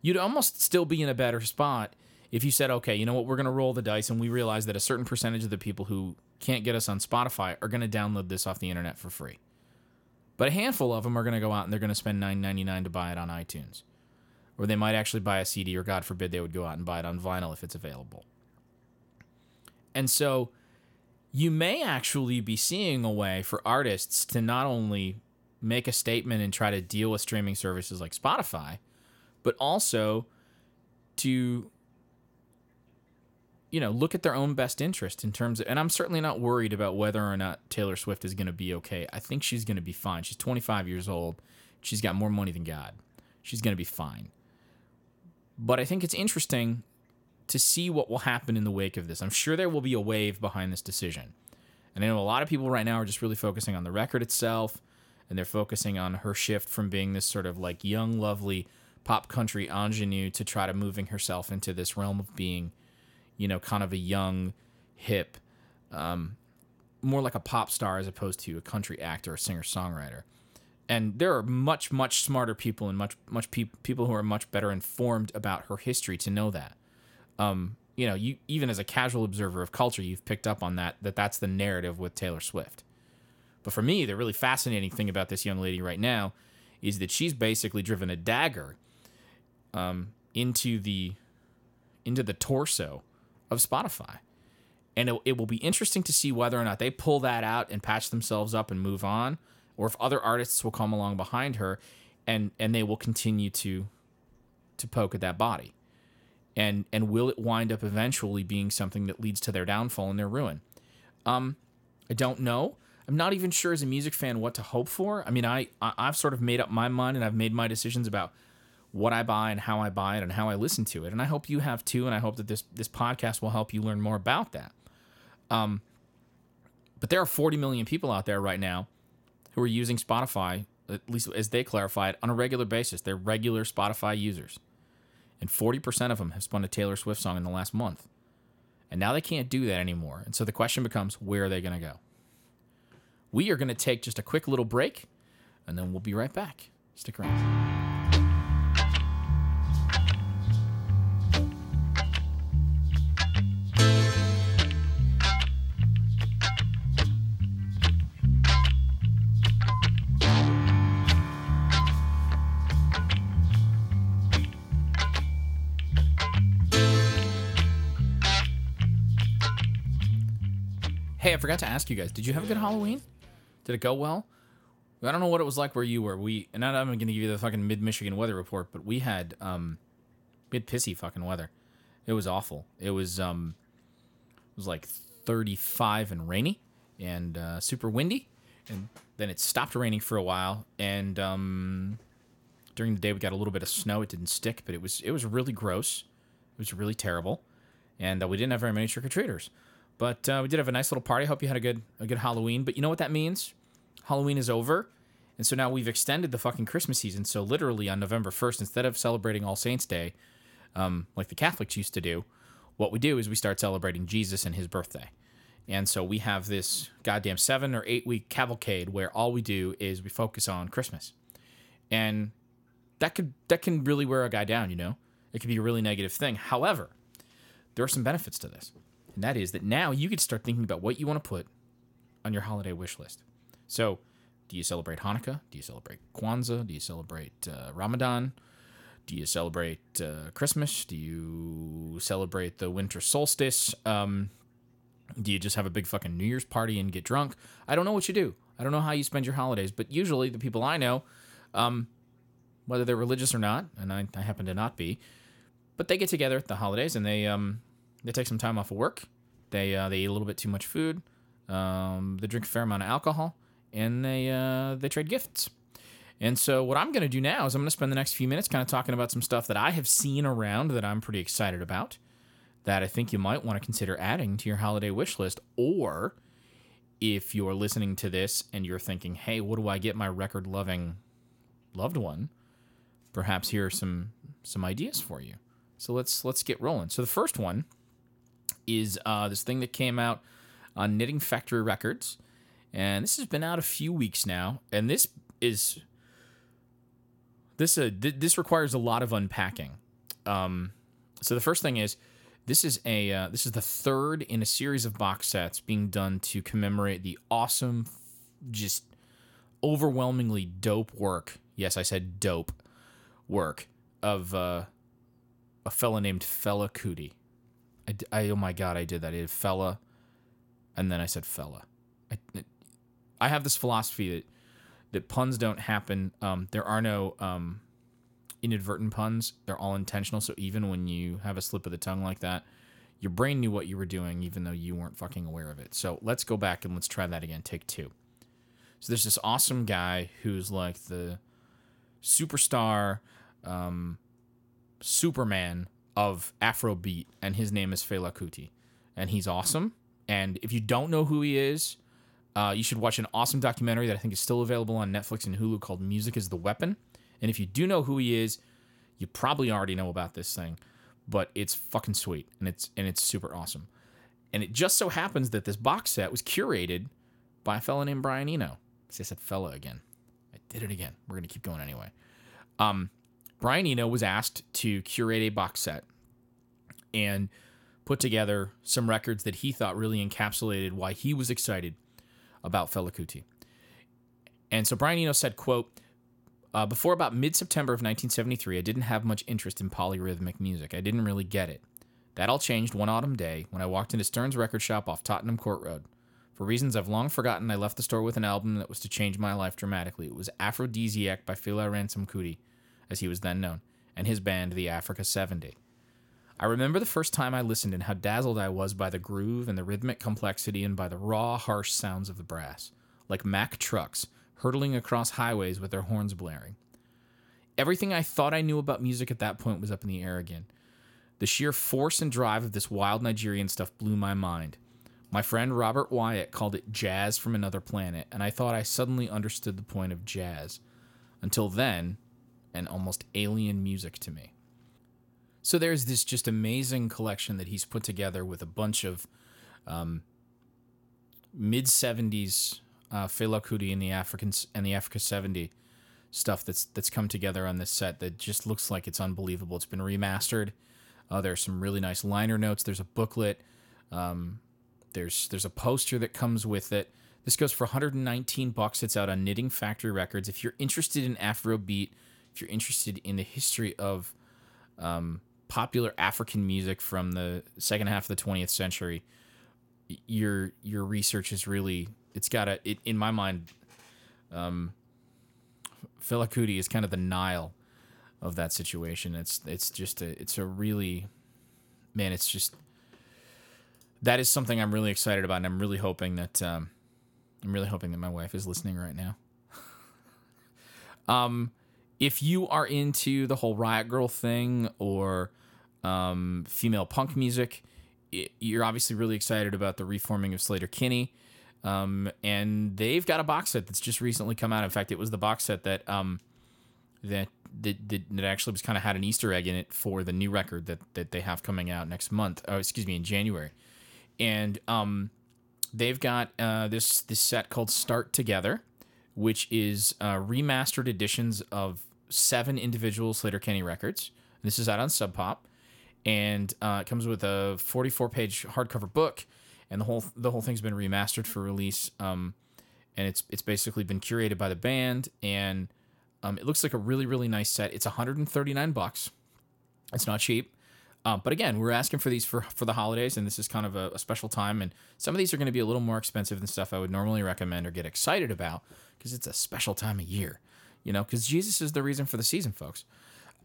You'd almost still be in a better spot if you said, okay, you know what, we're going to roll the dice and we realize that a certain percentage of the people who can't get us on Spotify are going to download this off the internet for free. But a handful of them are going to go out and they're going to spend $9.99 to buy it on iTunes. Or they might actually buy a CD, or God forbid, they would go out and buy it on vinyl if it's available. And so you may actually be seeing a way for artists to not only make a statement and try to deal with streaming services like Spotify, but also to you know look at their own best interest in terms of and I'm certainly not worried about whether or not Taylor Swift is going to be okay. I think she's going to be fine. She's 25 years old. She's got more money than God. She's going to be fine. But I think it's interesting to see what will happen in the wake of this. I'm sure there will be a wave behind this decision. And I know a lot of people right now are just really focusing on the record itself, and they're focusing on her shift from being this sort of like young, lovely pop country ingenue to try to moving herself into this realm of being, you know, kind of a young, hip, um, more like a pop star as opposed to a country actor, or singer songwriter. And there are much, much smarter people and much, much pe- people who are much better informed about her history to know that um, you know, you even as a casual observer of culture, you've picked up on that that that's the narrative with Taylor Swift. But for me, the really fascinating thing about this young lady right now is that she's basically driven a dagger um, into the into the torso of Spotify. And it, it will be interesting to see whether or not they pull that out and patch themselves up and move on, or if other artists will come along behind her and and they will continue to to poke at that body and and will it wind up eventually being something that leads to their downfall and their ruin? Um, I don't know. I'm not even sure as a music fan what to hope for. I mean, I, I've sort of made up my mind and I've made my decisions about what I buy and how I buy it and how I listen to it, and I hope you have too. And I hope that this this podcast will help you learn more about that. Um, but there are 40 million people out there right now who are using Spotify, at least as they clarified, on a regular basis. They're regular Spotify users and 40% of them have spun a Taylor Swift song in the last month. And now they can't do that anymore. And so the question becomes where are they going to go? We are going to take just a quick little break, and then we'll be right back. Stick around. Forgot to ask you guys. Did you have a good Halloween? Did it go well? I don't know what it was like where you were. We and I'm going to give you the fucking mid Michigan weather report, but we had um, had pissy fucking weather. It was awful. It was um, it was like 35 and rainy and uh, super windy, and then it stopped raining for a while. And um, during the day, we got a little bit of snow. It didn't stick, but it was it was really gross. It was really terrible, and uh, we didn't have very many trick or treaters. But uh, we did have a nice little party. I hope you had a good a good Halloween. But you know what that means? Halloween is over. And so now we've extended the fucking Christmas season. So literally on November 1st, instead of celebrating All Saints Day, um, like the Catholics used to do, what we do is we start celebrating Jesus and his birthday. And so we have this goddamn seven or eight week cavalcade where all we do is we focus on Christmas. And that could that can really wear a guy down, you know? It could be a really negative thing. However, there are some benefits to this. And that is that now you could start thinking about what you want to put on your holiday wish list. So, do you celebrate Hanukkah? Do you celebrate Kwanzaa? Do you celebrate uh, Ramadan? Do you celebrate uh, Christmas? Do you celebrate the winter solstice? Um, do you just have a big fucking New Year's party and get drunk? I don't know what you do. I don't know how you spend your holidays, but usually the people I know, um, whether they're religious or not, and I, I, happen to not be, but they get together at the holidays and they um, they take some time off of work. They uh, they eat a little bit too much food. Um, they drink a fair amount of alcohol and they uh, they trade gifts. And so what I'm going to do now is I'm going to spend the next few minutes kind of talking about some stuff that I have seen around that I'm pretty excited about that I think you might want to consider adding to your holiday wish list or if you're listening to this and you're thinking, "Hey, what do I get my record loving loved one?" Perhaps here are some some ideas for you. So let's let's get rolling. So the first one is uh, this thing that came out on Knitting Factory Records and this has been out a few weeks now, and this is this uh, th- this requires a lot of unpacking. Um, so the first thing is this is a uh, this is the third in a series of box sets being done to commemorate the awesome, just overwhelmingly dope work. Yes, I said dope work of uh, a fella named Fela Kuti. I, I, oh my god, I did that. I did fella, and then I said fella. I, I have this philosophy that that puns don't happen. Um, there are no um, inadvertent puns. They're all intentional. So even when you have a slip of the tongue like that, your brain knew what you were doing, even though you weren't fucking aware of it. So let's go back and let's try that again. Take two. So there's this awesome guy who's like the superstar, um, Superman of Afrobeat, and his name is Fela Kuti, and he's awesome. And if you don't know who he is, uh, you should watch an awesome documentary that I think is still available on Netflix and Hulu called Music is the Weapon. And if you do know who he is, you probably already know about this thing, but it's fucking sweet and it's and it's super awesome. And it just so happens that this box set was curated by a fellow named Brian Eno. See, I said fella again. I did it again. We're gonna keep going anyway. Um, Brian Eno was asked to curate a box set and put together some records that he thought really encapsulated why he was excited about Fela Kuti. And so Brian Eno said, quote, uh, before about mid-September of 1973, I didn't have much interest in polyrhythmic music. I didn't really get it. That all changed one autumn day when I walked into Stern's record shop off Tottenham Court Road. For reasons I've long forgotten, I left the store with an album that was to change my life dramatically. It was Aphrodisiac by Fela Ransome Kuti, as he was then known, and his band, the Africa 70. I remember the first time I listened and how dazzled I was by the groove and the rhythmic complexity and by the raw, harsh sounds of the brass, like Mack trucks hurtling across highways with their horns blaring. Everything I thought I knew about music at that point was up in the air again. The sheer force and drive of this wild Nigerian stuff blew my mind. My friend Robert Wyatt called it jazz from another planet, and I thought I suddenly understood the point of jazz. Until then, an almost alien music to me. So there's this just amazing collection that he's put together with a bunch of um, mid 70s uh, Fela Kuti and the Africans and the Africa 70 stuff that's that's come together on this set that just looks like it's unbelievable. It's been remastered. Uh, there's some really nice liner notes. There's a booklet. Um, there's there's a poster that comes with it. This goes for 119 bucks. It's out on Knitting Factory Records. If you're interested in Afrobeat, if you're interested in the history of um, popular African music from the second half of the 20th century, your your research is really it's got a it, in my mind um, Fela Kuti is kind of the Nile of that situation. It's it's just a it's a really man. It's just that is something I'm really excited about, and I'm really hoping that um, I'm really hoping that my wife is listening right now. um, if you are into the whole Riot Girl thing or um, female punk music, it, you're obviously really excited about the reforming of Sleater-Kinney. Um, and they've got a box set that's just recently come out. In fact, it was the box set that um, that that, that, that actually was kind of had an Easter egg in it for the new record that that they have coming out next month. Oh, excuse me, in January. And um, they've got uh, this this set called Start Together, which is uh, remastered editions of seven individual Sleater-Kinney records. This is out on Sub Pop, and uh, it comes with a 44 page hardcover book and the whole the whole thing's been remastered for release. Um, and it's it's basically been curated by the band, and um, it looks like a really really nice set. It's 139 bucks. It's not cheap. Um, but again, we're asking for these for, for the holidays, and this is kind of a, a special time. And some of these are going to be a little more expensive than stuff I would normally recommend or get excited about because it's a special time of year, you know, because Jesus is the reason for the season, folks.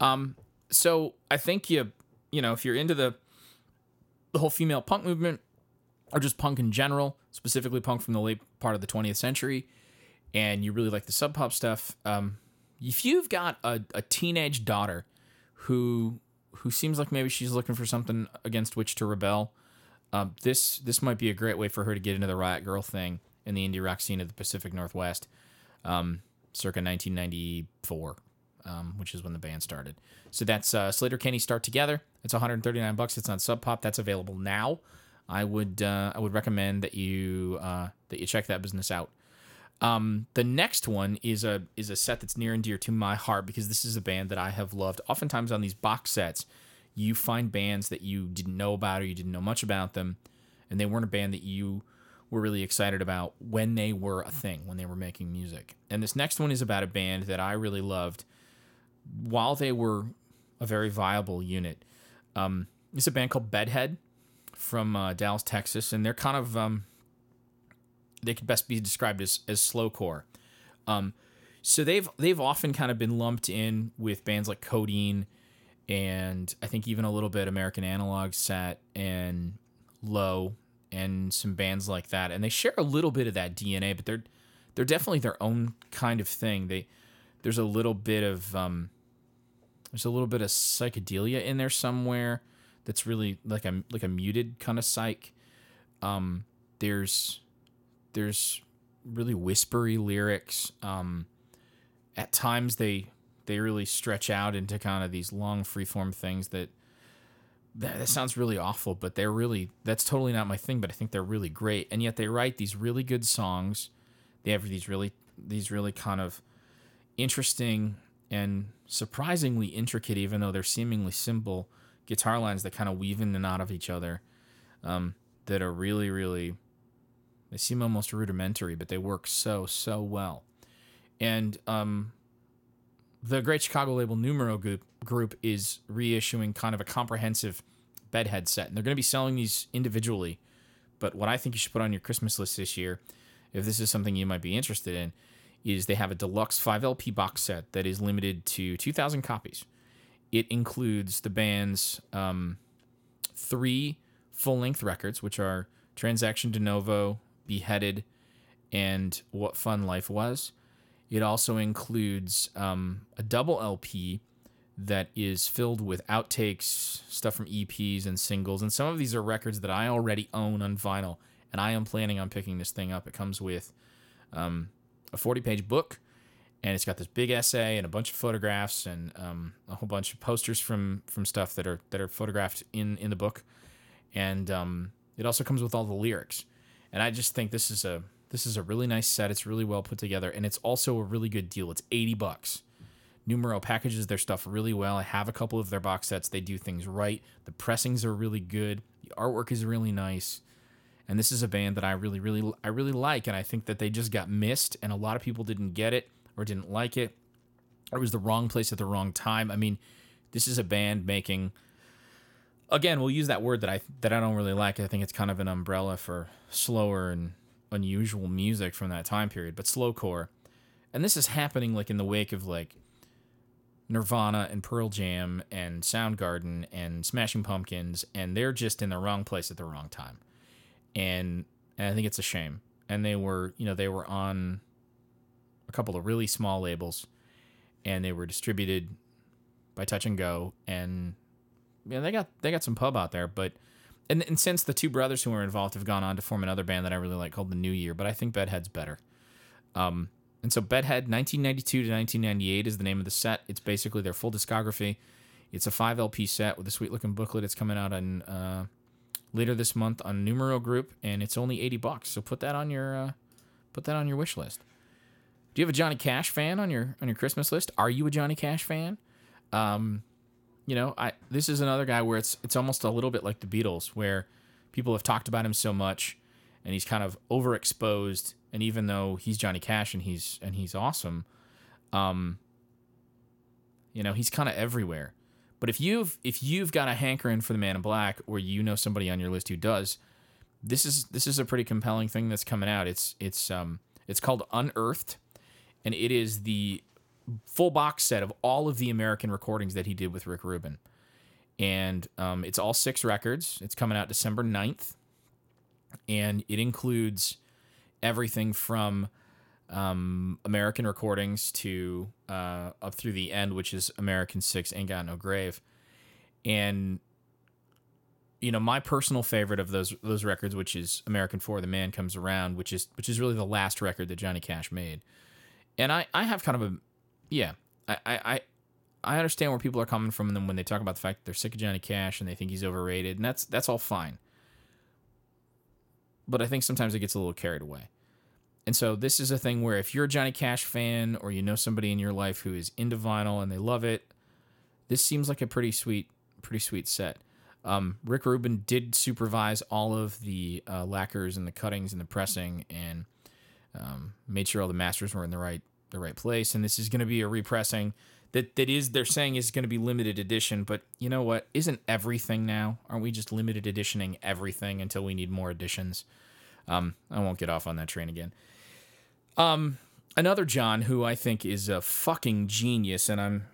Um, so I think you, you know, if you're into the the whole female punk movement, or just punk in general, specifically punk from the late part of the 20th century, and you really like the sub pop stuff, um, if you've got a, a teenage daughter who who seems like maybe she's looking for something against which to rebel, um, this this might be a great way for her to get into the Riot Girl thing in the indie rock scene of the Pacific Northwest, um, circa 1994, um, which is when the band started. So that's uh, Sleater-Kinney Start Together. It's 139 bucks. It's on Sub Pop. That's available now. I would uh, I would recommend that you uh, that you check that business out. Um, the next one is a is a set that's near and dear to my heart because this is a band that I have loved. Oftentimes on these box sets, you find bands that you didn't know about or you didn't know much about them, and they weren't a band that you were really excited about when they were a thing, when they were making music. And this next one is about a band that I really loved while they were a very viable unit. Um, it's a band called Bedhead from uh, Dallas, Texas, and they're kind of um, they could best be described as as slowcore. Um, so they've they've often kind of been lumped in with bands like Codeine, and I think even a little bit American Analog Set and Low, and some bands like that, and they share a little bit of that DNA, but they're they're definitely their own kind of thing. They there's a little bit of um, there's a little bit of psychedelia in there somewhere that's really like a like a muted kind of psych. Um, there's there's really whispery lyrics. Um, at times they they really stretch out into kind of these long freeform things that, that that sounds really awful, but they're really that's totally not my thing. But I think they're really great, and yet they write these really good songs. They have these really these really kind of interesting and surprisingly intricate, even though they're seemingly simple guitar lines that kind of weave in and out of each other um, that are really, really, they seem almost rudimentary, but they work so, so well. And um, the great Chicago label Numero Group, group is reissuing kind of a comprehensive bedhead set. And they're going to be selling these individually. But what I think you should put on your Christmas list this year, if this is something you might be interested in, is they have a deluxe 5 LP box set that is limited to 2,000 copies. It includes the band's um, three full length records, which are Transaction De Novo, Beheaded, and What Fun Life Was. It also includes um, a double LP that is filled with outtakes, stuff from EPs and singles. And some of these are records that I already own on vinyl, and I am planning on picking this thing up. It comes with um, a 40 page book and it's got this big essay and a bunch of photographs and um, a whole bunch of posters from from stuff that are that are photographed in in the book, and um, it also comes with all the lyrics. And I just think this is a this is a really nice set. It's really well put together, and it's also a really good deal. It's eighty bucks. Numero packages their stuff really well. I have a couple of their box sets. They do things right. The pressings are really good. The artwork is really nice. And this is a band that I really, really, I really like, and I think that they just got missed, and a lot of people didn't get it or didn't like it or was the wrong place at the wrong time. I mean, this is a band making again, we'll use that word that I that I don't really like. I think it's kind of an umbrella for slower and unusual music from that time period, but slowcore. and this is happening like in the wake of like Nirvana and Pearl Jam and Soundgarden and Smashing Pumpkins, and they're just in the wrong place at the wrong time. And, and I think it's a shame. And they were, you know, they were on a couple of really small labels, and they were distributed by Touch and Go, and yeah, they got they got some pub out there. But and, and since the two brothers who were involved have gone on to form another band that I really like called the New Year, but I think Bedhead's better. Um, and so Bedhead 1992 to 1998 is the name of the set. It's basically their full discography. It's a five LP set with a sweet looking booklet. It's coming out on uh, later this month on Numero Group, and it's only 80 bucks. So put that on your uh, put that on your wish list. Do you have a Johnny Cash fan on your on your Christmas list? Are you a Johnny Cash fan? Um, you know, I this is another guy where it's it's almost a little bit like the Beatles, where people have talked about him so much, and he's kind of overexposed and even though he's Johnny Cash and he's and he's awesome, um, you know, he's kind of everywhere. But if you've if you've got a hankering for the Man in Black, or you know somebody on your list who does, this is this is a pretty compelling thing that's coming out. It's it's um it's called Unearthed, and it is the full box set of all of the American recordings that he did with Rick Rubin. And um, it's all six records. It's coming out December 9th. And it includes everything from um, American recordings to uh, up through the end, which is American Six Ain't Got No Grave, and you know my personal favorite of those those records, which is American Four, The Man Comes Around, which is which is really the last record that Johnny Cash made, and I I have kind of a yeah I I. I understand where people are coming from them when they talk about the fact that they're sick of Johnny Cash and they think he's overrated, and that's that's all fine. But I think sometimes it gets a little carried away. And so this is a thing where if you're a Johnny Cash fan or you know somebody in your life who is into vinyl and they love it, this seems like a pretty sweet, pretty sweet set. Um, Rick Rubin did supervise all of the uh, lacquers and the cuttings and the pressing and um, made sure all the masters were in the right the right place. And this is going to be a repressing that that is they're saying is going to be limited edition. But you know what? Isn't everything now? Aren't we just limited editioning everything until we need more editions? Um, I won't get off on that train again. Um, another John who I think is a fucking genius, and I'm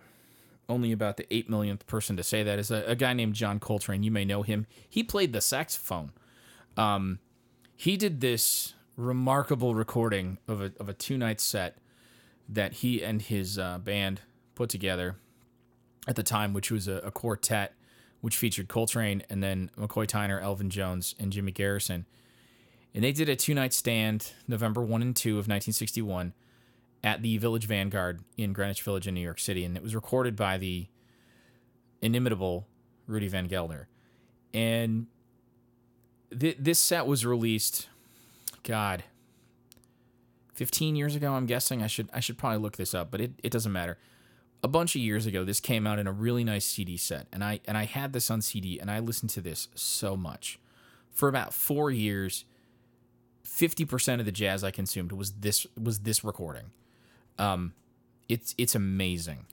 only about the eight millionth person to say that is a, a guy named John Coltrane. You may know him. He played the saxophone. Um, he did this remarkable recording of a of a two night set that he and his uh, band put together at the time, which was a, a, quartet, which featured Coltrane and then McCoy Tyner, Elvin Jones, and Jimmy Garrison. And they did a two night stand, November 1 and 2 of 1961, at the Village Vanguard in Greenwich Village in New York City. And it was recorded by the inimitable Rudy Van Gelder. And th- this set was released, God, 15 years ago, I'm guessing. I should I should probably look this up, but it, it doesn't matter. A bunch of years ago, this came out in a really nice CD set, and I and I had this on CD, and I listened to this so much for about four years 50% of the jazz I consumed was this was this recording. Um, it's it's amazing.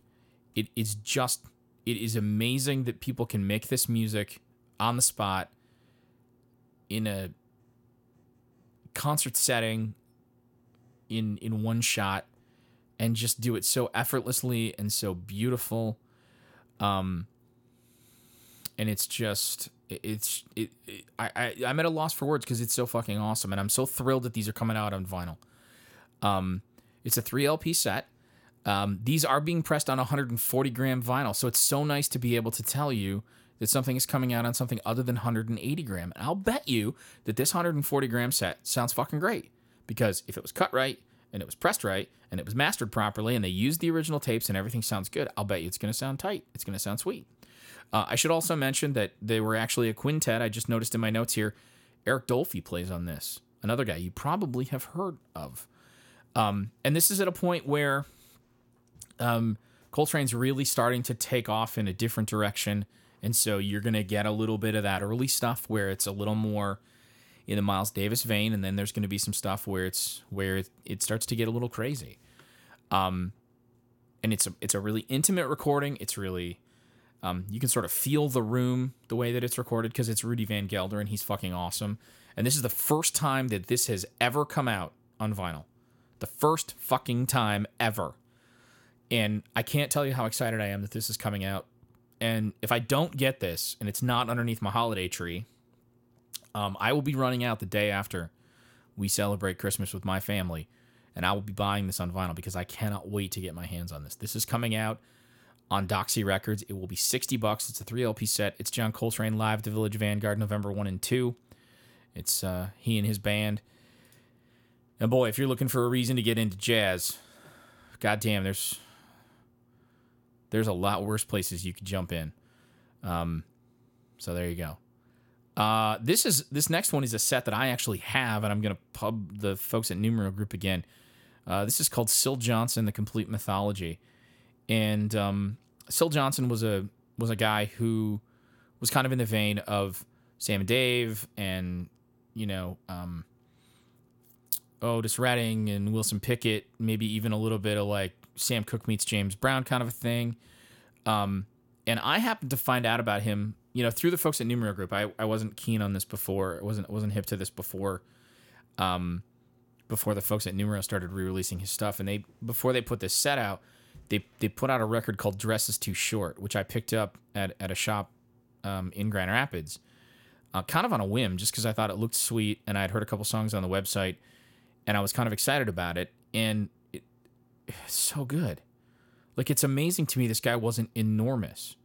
It is just it is amazing that people can make this music on the spot in a concert setting in in one shot and just do it so effortlessly and so beautiful um and it's just it's it, it I, I i'm at a loss for words because it's so fucking awesome and i'm so thrilled that these are coming out on vinyl. Um it's a 3 lp set. Um, these are being pressed on 140 gram vinyl so it's so nice to be able to tell you that something is coming out on something other than 180 gram. And i'll bet you that this 140 gram set sounds fucking great because if it was cut right and it was pressed right and it was mastered properly and they used the original tapes and everything sounds good i'll bet you it's to sound tight. It's to sound sweet uh, I should also mention that they were actually a quintet. I just noticed in my notes here, Eric Dolphy plays on this. Another guy you probably have heard of. Um, and this is at a point where um, Coltrane's really starting to take off in a different direction. And so you're going to get a little bit of that early stuff where it's a little more in the Miles Davis vein, and then there's going to be some stuff where it's where it, it starts to get a little crazy. Um, and it's a it's a really intimate recording. It's really um, you can sort of feel the room the way that it's recorded because it's Rudy Van Gelder and he's fucking awesome. And this is the first time that this has ever come out on vinyl. The first fucking time ever. And I can't tell you how excited I am that this is coming out. And if I don't get this and it's not underneath my holiday tree, um, I will be running out the day after we celebrate Christmas with my family. And I will be buying this on vinyl because I cannot wait to get my hands on this. This is coming out on Doxy Records. It will be 60 bucks. It's a 3 LP set. It's John Coltrane live at the Village Vanguard November 1 and 2. It's uh, he and his band. And boy, if you're looking for a reason to get into jazz, goddamn, there's there's a lot worse places you could jump in. Um, so there you go. Uh, this is this next one is a set that I actually have, and I'm gonna pub the folks at Numero Group again. Uh, this is called Syl Johnson: The Complete Mythology, and um, Syl Johnson was a was a guy who was kind of in the vein of Sam and Dave, and you know, um, Otis Redding and Wilson Pickett, maybe even a little bit of like Sam Cooke meets James Brown kind of a thing. Um, and I happened to find out about him, you know, through the folks at Numero Group. I, I wasn't keen on this before. I wasn't wasn't hip to this before. Um, before the folks at Numero started re-releasing his stuff, and they before they put this set out, they they put out a record called "Dresses Too Short," which I picked up at at a shop um, in Grand Rapids, uh, kind of on a whim, just because I thought it looked sweet, and I had heard a couple songs on the website, and I was kind of excited about it, and it, it's so good. Like it's amazing to me this guy wasn't enormous.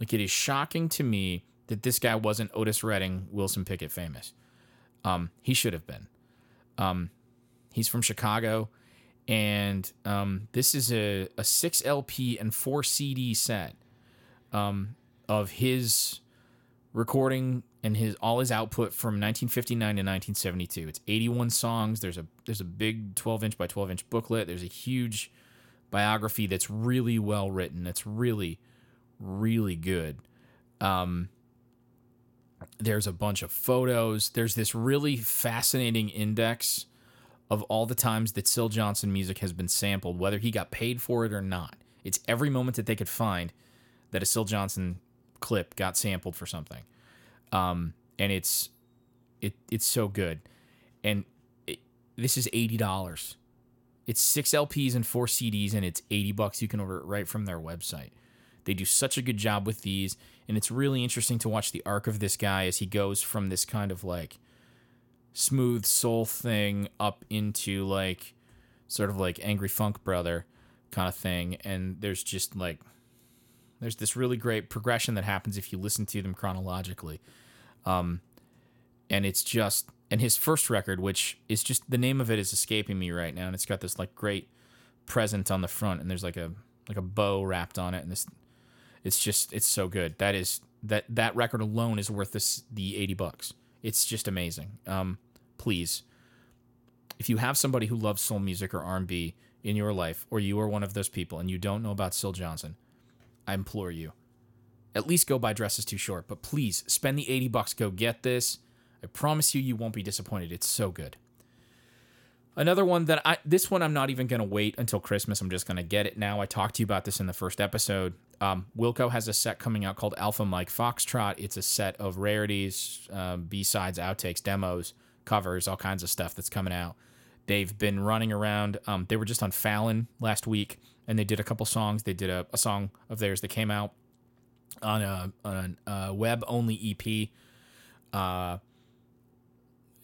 Like it is shocking to me that this guy wasn't Otis Redding, Wilson Pickett famous. Um, he should have been. Um, he's from Chicago, and um, this is a, a six LP and four CD set um, of his recording and his all his output from 1959 to 1972. It's 81 songs. There's a there's a big 12 inch by 12 inch booklet. There's a huge biography that's really well written. That's really really good. Um, there's a bunch of photos. There's this really fascinating index of all the times that Syl Johnson music has been sampled, whether he got paid for it or not. It's every moment that they could find that a Syl Johnson clip got sampled for something. Um, and it's it it's so good. And it, this is eighty dollars. It's six LPs and four CDs, and it's eighty bucks. You can order it right from their website. They do such a good job with these, and it's really interesting to watch the arc of this guy as he goes from this kind of like smooth soul thing up into like sort of like angry funk brother kind of thing and there's just like there's this really great progression that happens if you listen to them chronologically. Um and it's just and his first record which is just the name of it is escaping me right now and it's got this like great present on the front and there's like a like a bow wrapped on it and this it's just it's so good. That is that that record alone is worth this the 80 bucks. It's just amazing. Um please, if you have somebody who loves soul music or R&B in your life, or you are one of those people and you don't know about Syl Johnson, I implore you, at least go buy Dresses Too Short. But please spend the 80 bucks, go get this. I promise you, you won't be disappointed. It's so good. Another one that I, this one I'm not even going to wait until Christmas. I'm just going to get it now. I talked to you about this in the first episode. Um, Wilco has a set coming out called Alpha Mike Foxtrot. It's a set of rarities, um, B-sides, outtakes, demos covers, all kinds of stuff that's coming out. They've been running around. Um, they were just on Fallon last week, and they did a couple songs. They did a, a song of theirs that came out on a, on a, a web only EP. Uh,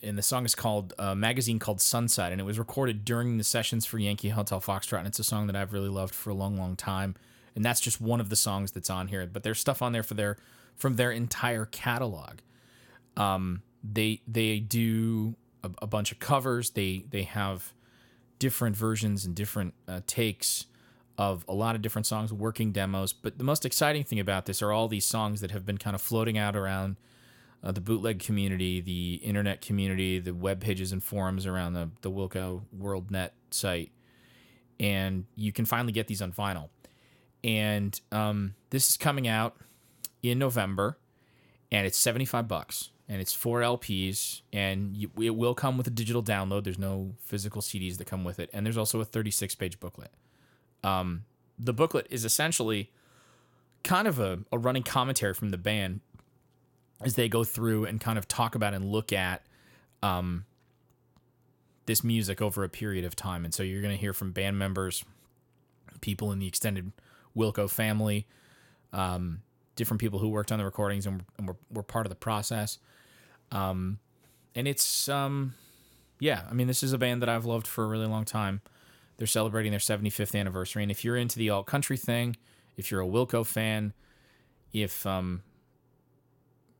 and the song is called a magazine called Sunset, and it was recorded during the sessions for Yankee Hotel Foxtrot. And it's a song that I've really loved for a long, long time. And that's just one of the songs that's on here. But there's stuff on there for their from their entire catalog. Um, they they do a, a, bunch of covers. They they have different versions and different uh, takes of a lot of different songs, working demos. But the most exciting thing about this are all these songs that have been kind of floating out around uh, the bootleg community, the internet community, the web pages and forums around the the Wilco WorldNet site, and you can finally get these on vinyl. And um, this is coming out in November, and it's seventy five bucks and it's four LPs, and you, it will come with a digital download. There's no physical CDs that come with it, and there's also a 36 page booklet. Um, the booklet is essentially kind of a, a running commentary from the band as they go through and kind of talk about and look at um, this music over a period of time. And so you're going to hear from band members, people in the extended Wilco family, um, different people who worked on the recordings and, and were, were part of the process. Um, and it's, um, yeah, I mean, this is a band that I've loved for a really long time. They're celebrating their 75th anniversary. And if you're into the alt country thing, if you're a Wilco fan, if, um,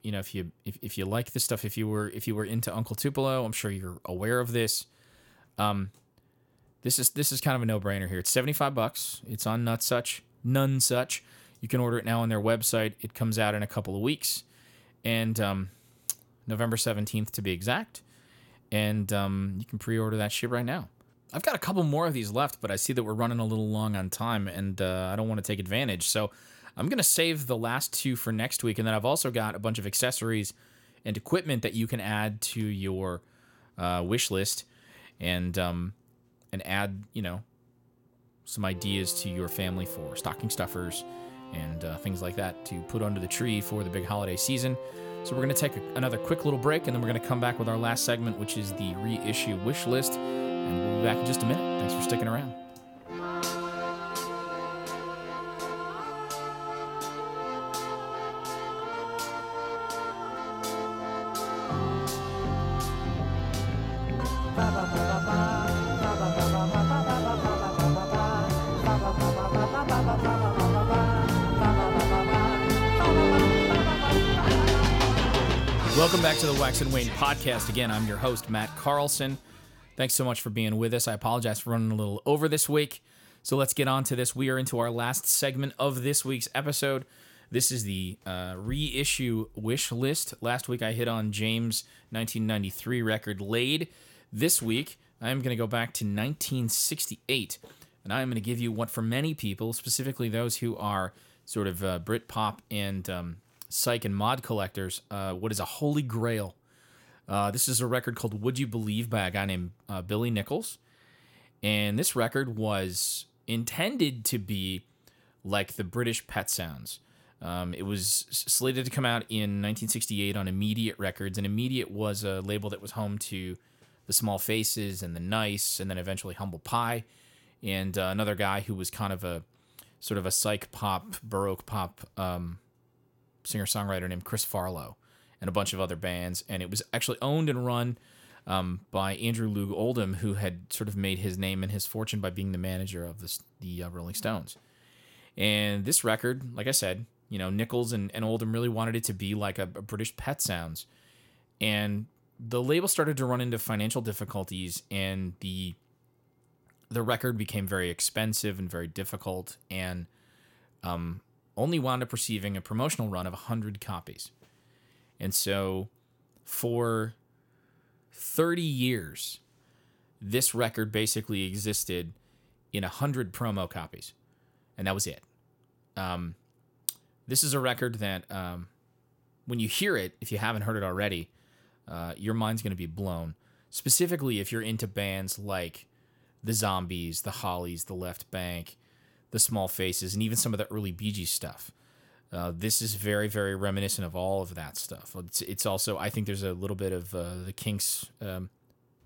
you know, if you if, if you like this stuff, if you were if you were into Uncle Tupelo, I'm sure you're aware of this. Um, this is this is kind of a no brainer here. It's 75 bucks. It's on Nutsuch, Nonesuch. You can order it now on their website. It comes out in a couple of weeks, and um, November 17th to be exact. And um, you can pre-order that shit right now. I've got a couple more of these left, but I see that we're running a little long on time, and uh, I don't want to take advantage. So I'm going to save the last two for next week. And then I've also got a bunch of accessories and equipment that you can add to your uh, wish list and, um, and add, you know, some ideas to your family for stocking stuffers and uh, things like that to put under the tree for the big holiday season. So we're going to take a, another quick little break and then we're going to come back with our last segment, which is the reissue wish list. And we'll be back in just a minute. Thanks for sticking around. Welcome back to the Wax and Wane podcast. Again, I'm your host, Matt Carlson. Thanks so much for being with us. I apologize for running a little over this week. So let's get on to this. We are into our last segment of this week's episode. This is the uh, reissue wish list. Last week I hit on James' 1993 record Laid. This week I'm going to go back to 1968 and I'm going to give you what, for many people, specifically those who are sort of uh, Britpop and um, psych and mod collectors, uh, what is a holy grail. Uh, this is a record called Would You Believe by a guy named uh, Billy Nicholls. And this record was intended to be like the British Pet Sounds. Um, it was slated to come out in 1968 on Immediate Records, and Immediate was a label that was home to the Small Faces and the Nice, and then eventually Humble Pie, and uh, another guy who was kind of a sort of a psych pop, baroque pop um, singer songwriter named Chris Farlowe and a bunch of other bands. And it was actually owned and run um, by Andrew Loog Oldham, who had sort of made his name and his fortune by being the manager of this, the uh, Rolling Stones. And this record, like I said, you know, Nicholls and, and Oldham really wanted it to be like a, a British Pet Sounds. And the label started to run into financial difficulties, and the the record became very expensive and very difficult. And um, only wound up receiving a promotional run of 100 copies. And so for 30 years, this record basically existed in 100 promo copies. And that was it. Um, this is a record that, um, when you hear it, if you haven't heard it already, uh, your mind's going to be blown. Specifically, if you're into bands like the Zombies, the Hollies, the Left Bank, the small faces, and even some of the early Bee Gees stuff. Uh, this is very, very reminiscent of all of that stuff. It's, it's also, I think there's a little bit of uh, the Kinks, um,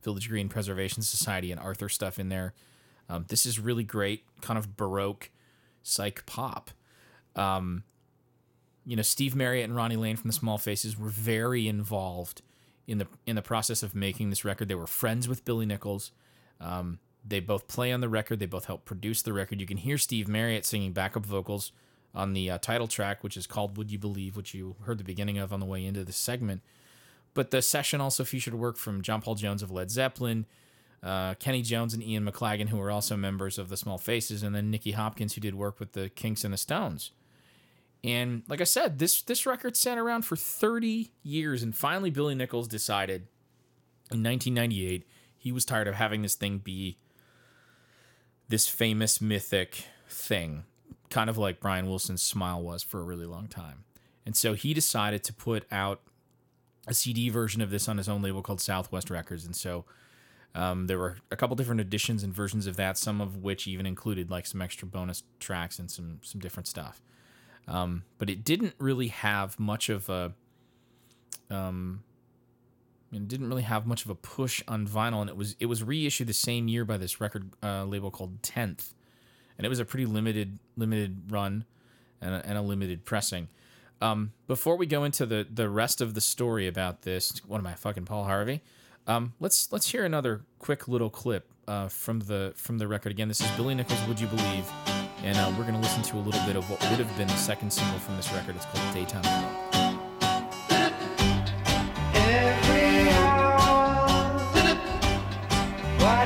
Village Green Preservation Society, and Arthur stuff in there. Um, this is really great, kind of baroque psych pop. Um, you know, Steve Marriott and Ronnie Lane from the Small Faces were very involved in the in the process of making this record. They were friends with Billy Nicholls. Um, they both play on the record. They both help produce the record. You can hear Steve Marriott singing backup vocals on the uh, title track, which is called "Would You Believe," which you heard the beginning of on the way into this segment. But the session also featured work from John Paul Jones of Led Zeppelin, uh, Kenny Jones and Ian McLagan, who were also members of the Small Faces, and then Nicky Hopkins, who did work with the Kinks and the Stones. And like I said, this this record sat around for 30 years, and finally Billy Nicholls decided in 1998 he was tired of having this thing be this famous mythic thing, kind of like Brian Wilson's Smile was for a really long time. And so he decided to put out a CD version of this on his own label called Southwest Records. And so um, there were a couple different editions and versions of that, some of which even included like some extra bonus tracks and some some different stuff. Um, but it didn't really have much of a um, It didn't really have much of a push on vinyl, and it was it was reissued the same year by this record uh, label called Tenth, and it was a pretty limited limited run, and a, and a limited pressing. Um, before we go into the the rest of the story about this, what am I fucking Paul Harvey? Um, let's let's hear another quick little clip uh, from the from the record. Again, this is Billy Nicholls. Would you believe? And uh, we're gonna listen to a little bit of what would have been the second single from this record. It's called Daytime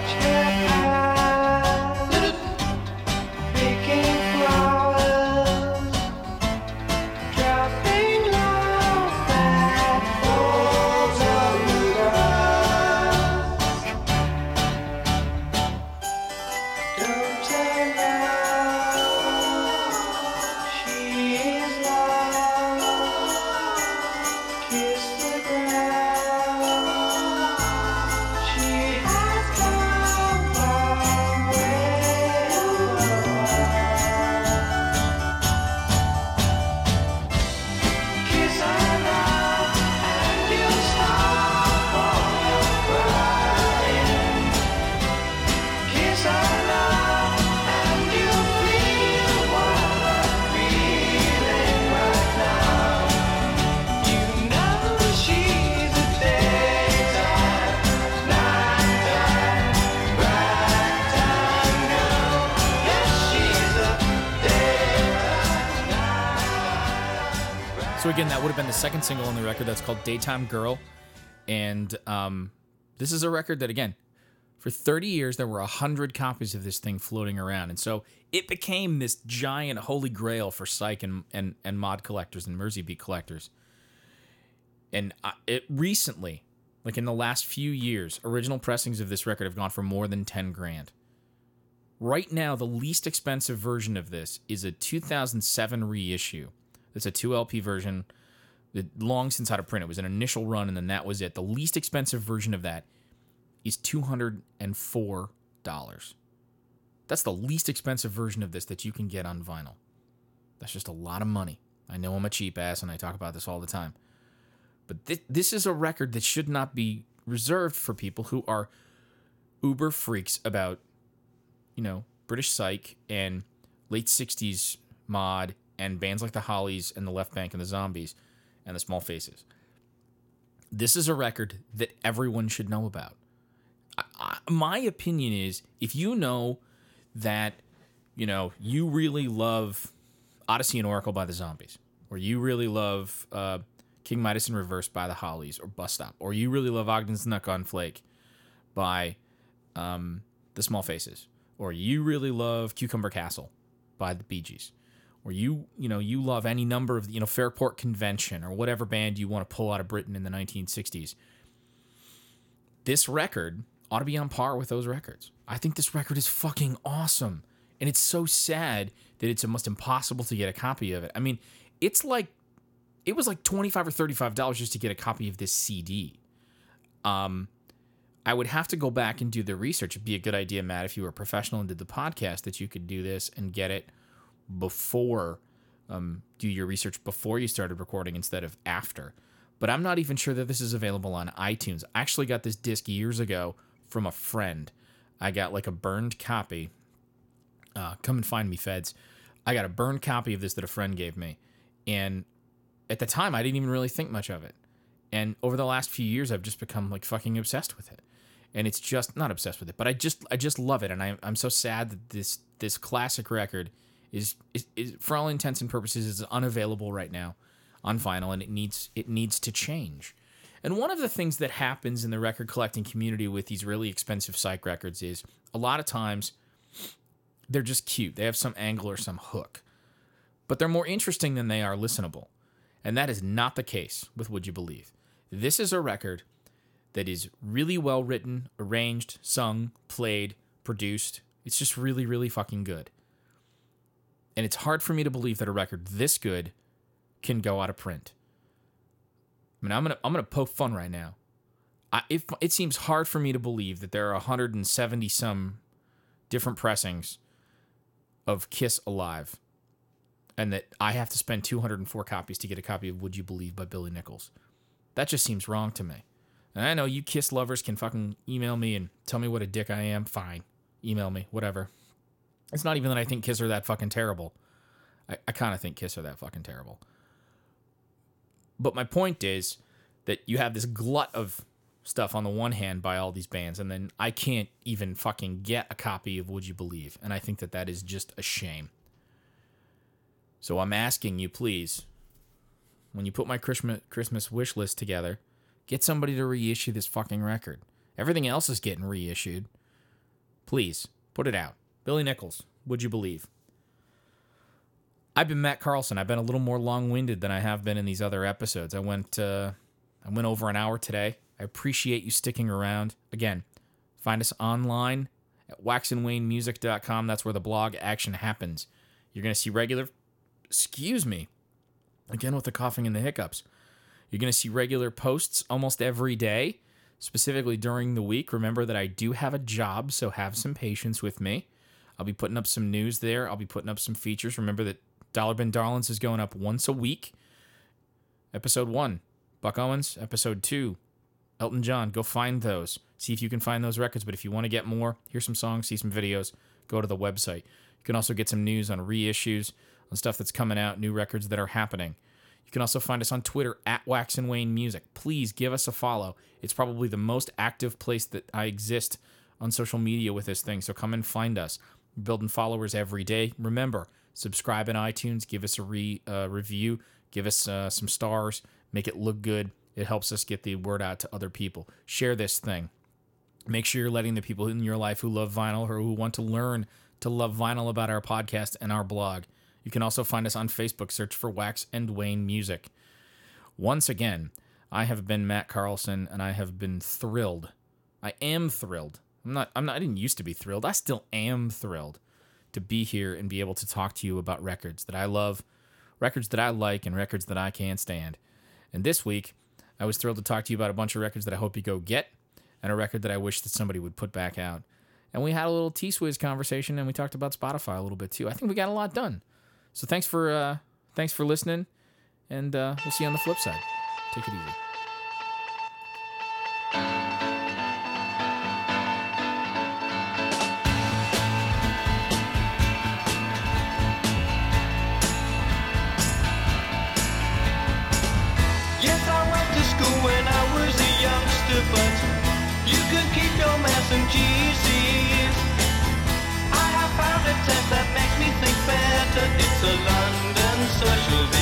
watch that would have been the second single on the record. That's called "Daytime Girl," and um, this is a record that, again, for 30 years there were hundred copies of this thing floating around, and so it became this giant holy grail for psych and and, and mod collectors and Mersey beat collectors. And I, it recently, like in the last few years, original pressings of this record have gone for more than 10 grand. Right now, the least expensive version of this is a 2007 reissue. It's a 2LP version long since out of print. It was an initial run, and then that was it. The least expensive version of that is $204. That's the least expensive version of this that you can get on vinyl. That's just a lot of money. I know I'm a cheap ass and I talk about this all the time. But thi- this is a record that should not be reserved for people who are uber freaks about, you know, British Psych and late 60s mod and bands like the Hollies and the Left Bank and the Zombies and the Small Faces. This is a record that everyone should know about. I, I, my opinion is if you know that, you know, you really love Odessey and Oracle by the Zombies, or you really love uh, King Midas in Reverse by the Hollies, or Bus Stop, or you really love Ogden's Nut Gone Flake by um, the Small Faces, or you really love Cucumber Castle by the Bee Gees, you you know you love any number of you know Fairport Convention or whatever band you want to pull out of Britain in the 1960s. This record ought to be on par with those records. I think this record is fucking awesome. And it's so sad that it's almost impossible to get a copy of it. I mean, it's like it was like 25 or 35 dollars just to get a copy of this CD. Um I would have to go back and do the research. It'd be a good idea, Matt, if you were a professional and did the podcast, that you could do this and get it before, um, do your research before you started recording instead of after. But I'm not even sure that this is available on iTunes. I actually got this disc years ago from a friend. I got like a burned copy. Uh, come and find me, feds. I got a burned copy of this that a friend gave me. And at the time, I didn't even really think much of it. And over the last few years, I've just become like fucking obsessed with it. And it's just not obsessed with it, but I just I just love it. And I, I'm so sad that this this classic record is, is, is for all intents and purposes is unavailable right now on vinyl, and it needs it needs to change. And one of the things that happens in the record collecting community with these really expensive psych records is a lot of times they're just cute. They have some angle or some hook, but they're more interesting than they are listenable. And that is not the case with Would You Believe. This is a record that is really well written, arranged, sung, played, produced. It's just really, really fucking good. And it's hard for me to believe that a record this good can go out of print. I mean, I'm gonna I'm gonna poke fun right now. I, it, it seems hard for me to believe that there are 170 some different pressings of Kiss Alive, and that I have to spend 204 copies to get a copy of Would You Believe by Billy Nicholls. That just seems wrong to me. And I know you Kiss lovers can fucking email me and tell me what a dick I am. Fine. Email me, whatever. It's not even that I think Kiss are that fucking terrible. I, I kind of think Kiss are that fucking terrible. But my point is that you have this glut of stuff on the one hand by all these bands, and then I can't even fucking get a copy of Would You Believe. And I think that that is just a shame. So I'm asking you, please, when you put my Christmas Christmas wish list together, get somebody to reissue this fucking record. Everything else is getting reissued. Please put it out. Billy Nicholls, would you believe? I've been Matt Carlson. I've been a little more long-winded than I have been in these other episodes. I went uh, I went over an hour today. I appreciate you sticking around. Again, find us online at waxandwanemusic.com. That's where the blog action happens. You're going to see regular excuse me. Again with the coughing and the hiccups. You're going to see regular posts almost every day, specifically during the week. Remember that I do have a job, so have some patience with me. I'll be putting up some news there. I'll be putting up some features. Remember that Dollar Bin Darlings is going up once a week. Episode one, Buck Owens. Episode two, Elton John. Go find those. See if you can find those records. But if you want to get more, hear some songs, see some videos, go to the website. You can also get some news on reissues, on stuff that's coming out, new records that are happening. You can also find us on Twitter at Wax and Wane Music. Please give us a follow. It's probably the most active place that I exist on social media with this thing. So come and find us. Building followers every day. Remember, subscribe in iTunes, give us a re, uh, review, give us uh, some stars, make it look good. It helps us get the word out to other people. Share this thing. Make sure you're letting the people in your life who love vinyl or who want to learn to love vinyl about our podcast and our blog. You can also find us on Facebook. Search for Wax and Wane Music. Once again, I have been Matt Carlson, and I have been thrilled. I am thrilled. I'm not. I'm not. I didn't used to be thrilled. I still am thrilled to be here and be able to talk to you about records that I love, records that I like, and records that I can't stand. And this week, I was thrilled to talk to you about a bunch of records that I hope you go get, and a record that I wish that somebody would put back out. And we had a little T Swizz conversation, and we talked about Spotify a little bit too. I think we got a lot done. So thanks for uh, thanks for listening, and uh, we'll see you on the flip side. Take it easy. It's a London social